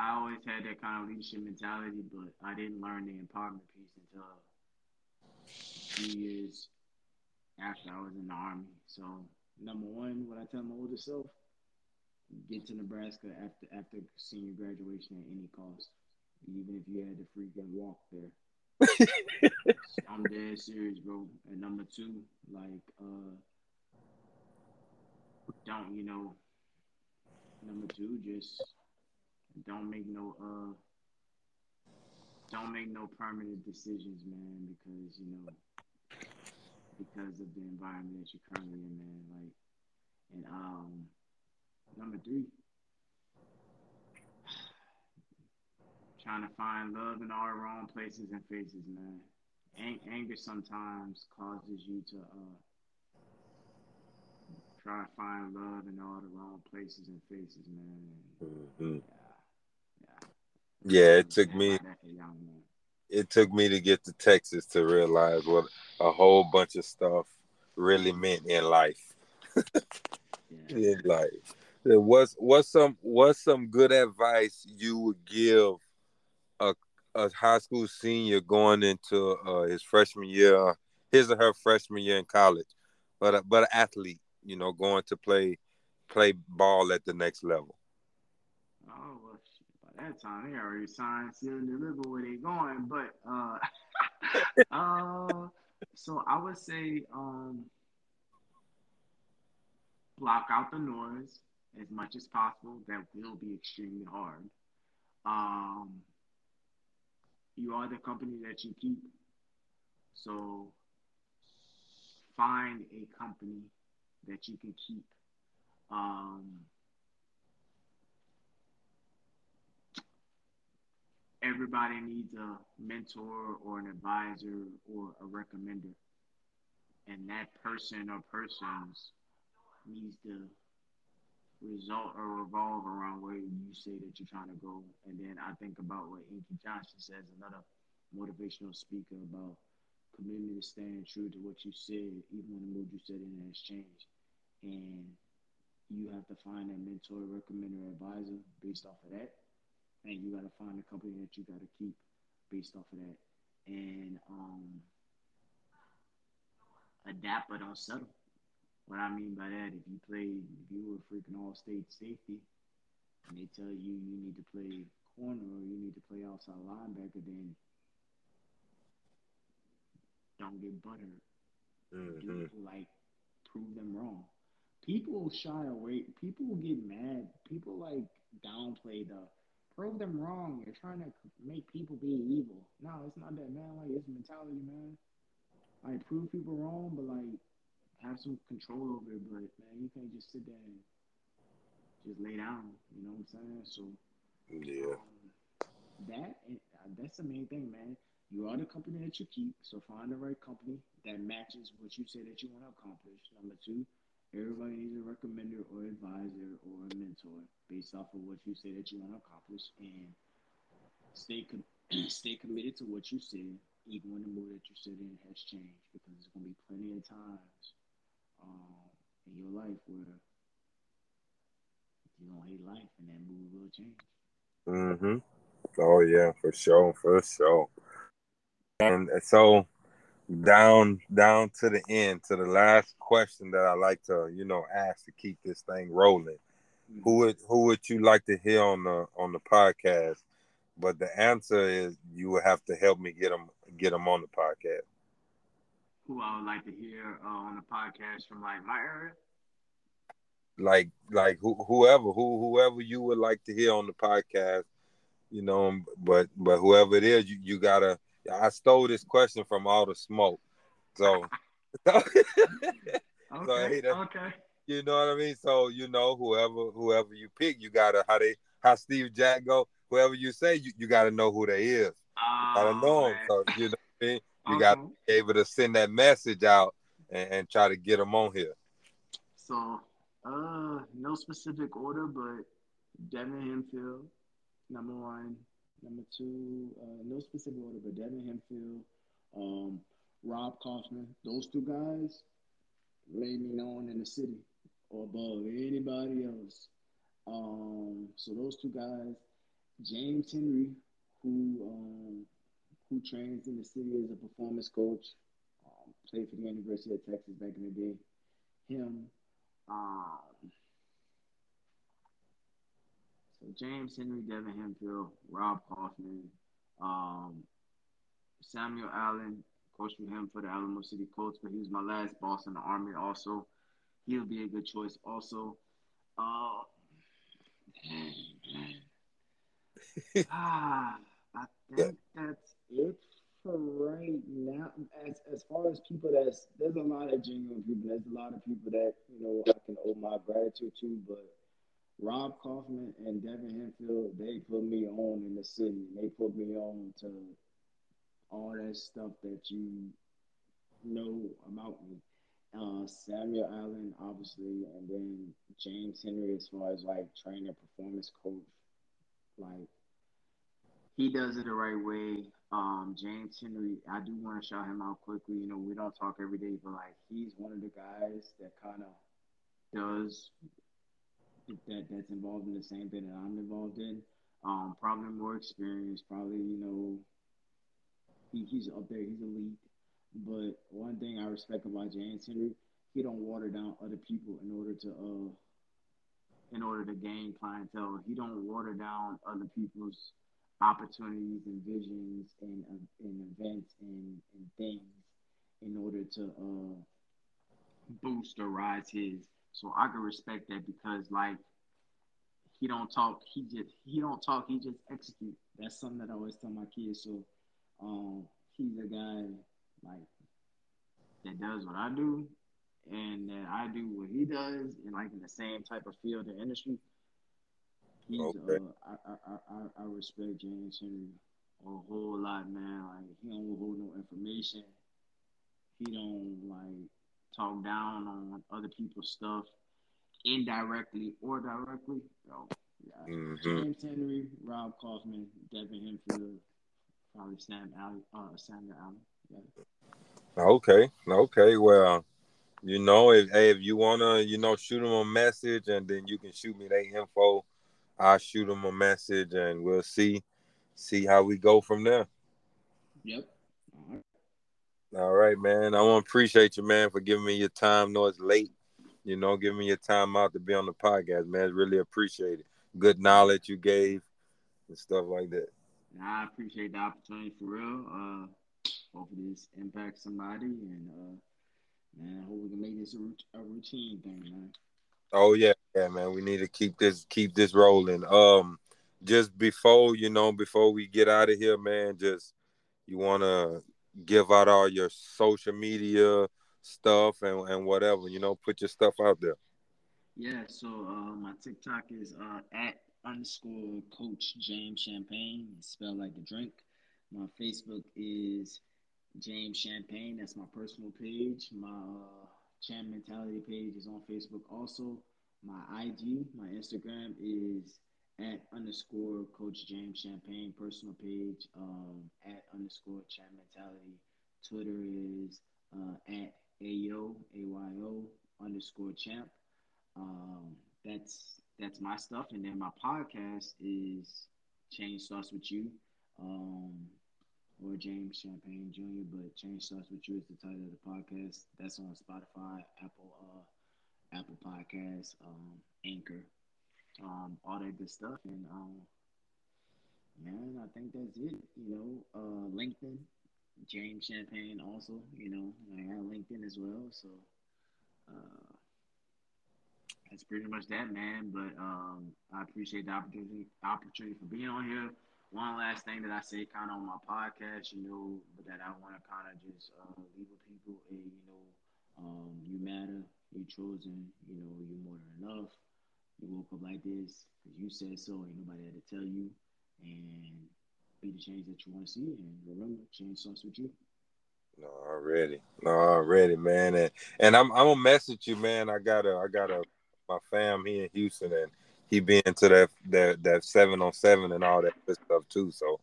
I always had that kind of leadership mentality, but I didn't learn the empowerment piece until a few years after I was in the army. So number one, what I tell my older self, get to Nebraska after after senior graduation at any cost. Even if you had to freaking walk there. I'm dead serious, bro. And number two, like, uh, don't you know? Number two, just don't make no uh, don't make no permanent decisions, man, because you know because of the environment that you're currently in, man. Like, and um, number three, trying to find love in all the wrong places and faces, man. Ang- anger sometimes causes you to uh, try to find love in all the wrong places and faces, man. Mm-hmm. Yeah, it took me About that for young man. it took me to get to Texas to realize what a whole bunch of stuff really meant in life. In life. What's what's some what's some good advice you would give a a high school senior going into uh, his freshman year, his or her freshman year in college, but a, but an athlete, you know, going to play play ball at the next level. Oh well, shit, by that time they already signed, sealed, and delivered where they going. But uh, uh, so I would say um, block out the noise as much as possible. That will be extremely hard. Um, you are the company that you keep, so find a company that you can keep. Um, everybody needs a mentor or an advisor or a recommender. And that person or persons needs to result or revolve around where you say that you're trying to go. And then I think about what Inky Johnson says, another motivational speaker about commitment to staying true to what you said, even when the mood you set in has changed. And you have to find a mentor, recommender, advisor based off of that and you got to find a company that you got to keep based off of that and um, adapt but don't settle what i mean by that if you play if you were freaking all state safety and they tell you you need to play corner or you need to play outside linebacker then don't get buttered Mm-hmm. do, like prove them wrong. People shy away. People get mad. People like downplay the prove them wrong. You're trying to make people be evil. No, it's not that, man. Like it's mentality, man. Like prove people wrong, but like have some control over it. But man, you can't just sit there and just lay down. You know what I'm saying? So Yeah. um, that uh, that's the main thing, man. You are the company that you keep, so find the right company that matches what you say that you want to accomplish. Number two, everybody needs a recommender or advisor or a mentor based off of what you say that you want to accomplish, and stay com- stay committed to what you said, even when the mood that you said in has changed, because there's gonna be plenty of times um, in your life where you're gonna hate life, and that mood will change. Mm-hmm. Oh yeah, for sure, for sure. And so down down to the end, to the last question that I like to, you know, ask to keep this thing rolling. Who would who would you like to hear on the on the podcast? But the answer is you would have to help me get them get them on the podcast. who I would like to hear uh, on the podcast from like my area. Like like who, whoever who whoever you would like to hear on the podcast, you know. But but whoever it is, you, you gotta. I stole this question from all the smoke, so. Okay, hey, okay. You know what I mean? So you know, whoever whoever you pick, you gotta how they how Steve Jack go. Whoever you say, you, you gotta know who they is. You gotta know them. So you know what I mean? You gotta be able to send that message out and, and try to get them on here. So, uh, no specific order, but Devin Hemphill, number one. Number two, uh, no specific order, but Devin Hemphill, um, Rob Kaufman. Those two guys made me known in the city or above anybody else. Um, so those two guys, James Henry, who um, who trains in the city as a performance coach, um, played for the University of Texas back in the day. Him, um, so James Henry, Devin Hemphill, Rob Kaufman, um, Samuel Allen, coach with him for the Alamo City Colts, but he was my last boss in the Army. Also, he'll be a good choice. Also, uh, ah, I think that's it for right now, as as far as people that's there's a lot of genuine people. There's a lot of people that you know I can owe my gratitude to, but Rob Kaufman and Devin Hemphill, they put me on in the city. They put me on to all that stuff that you know about me. Uh, Samuel Allen, obviously, and then James Henry, as far as like training performance coach, like he does it the right way. Um, James Henry, I do want to shout him out quickly. You know, we don't talk every day, but like he's one of the guys that kind of does that that's involved in the same thing that I'm involved in. Um, probably more experienced, probably you know, he, he's up there, he's elite. But one thing I respect about James Henry, he don't water down other people in order to uh in order to gain clientele. He don't water down other people's opportunities and visions and uh, and events and, and things in order to uh boost or rise his. So I can respect that because like he don't talk, he just he don't talk, he just execute. That's something that I always tell my kids. So um he's a guy like that does what I do and that I do what he does and like in the same type of field and industry. He's okay. uh I, I, I, I respect James Henry a whole lot, man. Like he don't hold no information. He don't like talk down on other people's stuff indirectly or directly. So yeah, mm-hmm. James Henry, Rob Kaufman, Devin Hemphill, probably Sam Allen, uh, Samuel Allen. Yeah. Okay, okay. Well, you know, if hey, if you wanna, you know, shoot them a message, and then you can shoot me that info. I'll shoot them a message, and we'll see, see how we go from there. Yep. All right, man. I want to appreciate you, man, for giving me your time. Know it's late, you know, giving me your time out to be on the podcast, man. Really appreciate it. Good knowledge you gave and stuff like that. I appreciate the opportunity for real. Uh, hopefully this impacts somebody, and uh, man, I hope we can make this a, a routine thing, man. Oh yeah, yeah, man. We need to keep this keep this rolling. Um, just before you know, before we get out of here, man, just you want to give out all your social media stuff and, and whatever, you know, put your stuff out there. Yeah, so uh, my TikTok is uh, at underscore coach James Champagne, spelled like the drink. My Facebook is James Champagne, that's my personal page. My uh, Champ Mentality page is on Facebook also. My IG, my Instagram is at underscore Coach James Champagne personal page, um, at underscore Champ Mentality. Twitter is uh, at Ayo, A-Y-O underscore champ. Um, that's that's my stuff. And then my podcast is Change Starts With You. Um, or James Champagne Jr., but Change Starts With You is the title of the podcast. That's on Spotify, Apple, uh, Apple Podcasts, um, Anchor, um, all that good stuff. And um, man, I think that's it. You know, uh, LinkedIn, James Champagne also. You know, I have LinkedIn as well. So uh, that's pretty much that, man. But um, I appreciate the opportunity opportunity for being on here. One last thing that I say kind of on my podcast, you know, but that I want to kind of just uh, leave with people, hey, you know, um, you matter, you're chosen, you know, you're more than enough you woke up like this because you said so. Ain't nobody had to tell you, and be the change that you want to see. And remember, change starts with you. No, already, no, already, man. And and I'm I'm gonna message you, man. I got a I got a my fam here in Houston, and he been to that that that seven on seven and all that stuff too. So,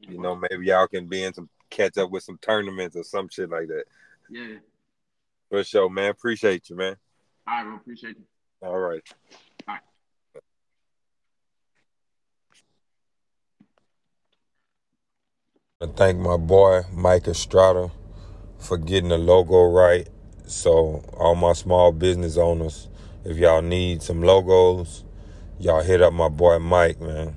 you know, maybe y'all can be in some catch up with some tournaments or some shit like that. Yeah. For sure, man. Appreciate you, man. All right, appreciate you. All right. I thank my boy Mike Estrada for getting the logo right. So all my small business owners, if y'all need some logos, y'all hit up my boy Mike, man.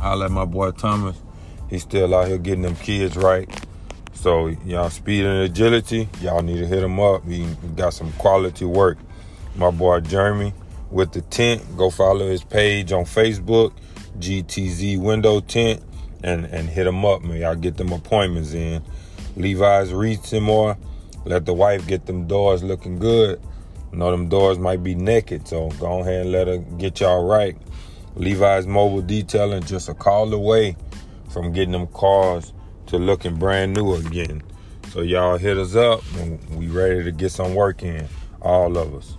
I'll let my boy Thomas. He's still out here getting them kids right. So y'all speed and agility, y'all need to hit him up. He got some quality work. My boy Jeremy with the tent, go follow his page on Facebook, GTZ Window Tint, and, and hit him up, man. Y'all get them appointments in. Levi's Reed more. Let the wife get them doors looking good. Know them doors might be naked, so go ahead and let her get y'all right. Levi's Mobile Detailing just a call away from getting them cars to looking brand new again. So y'all hit us up and we ready to get some work in, all of us.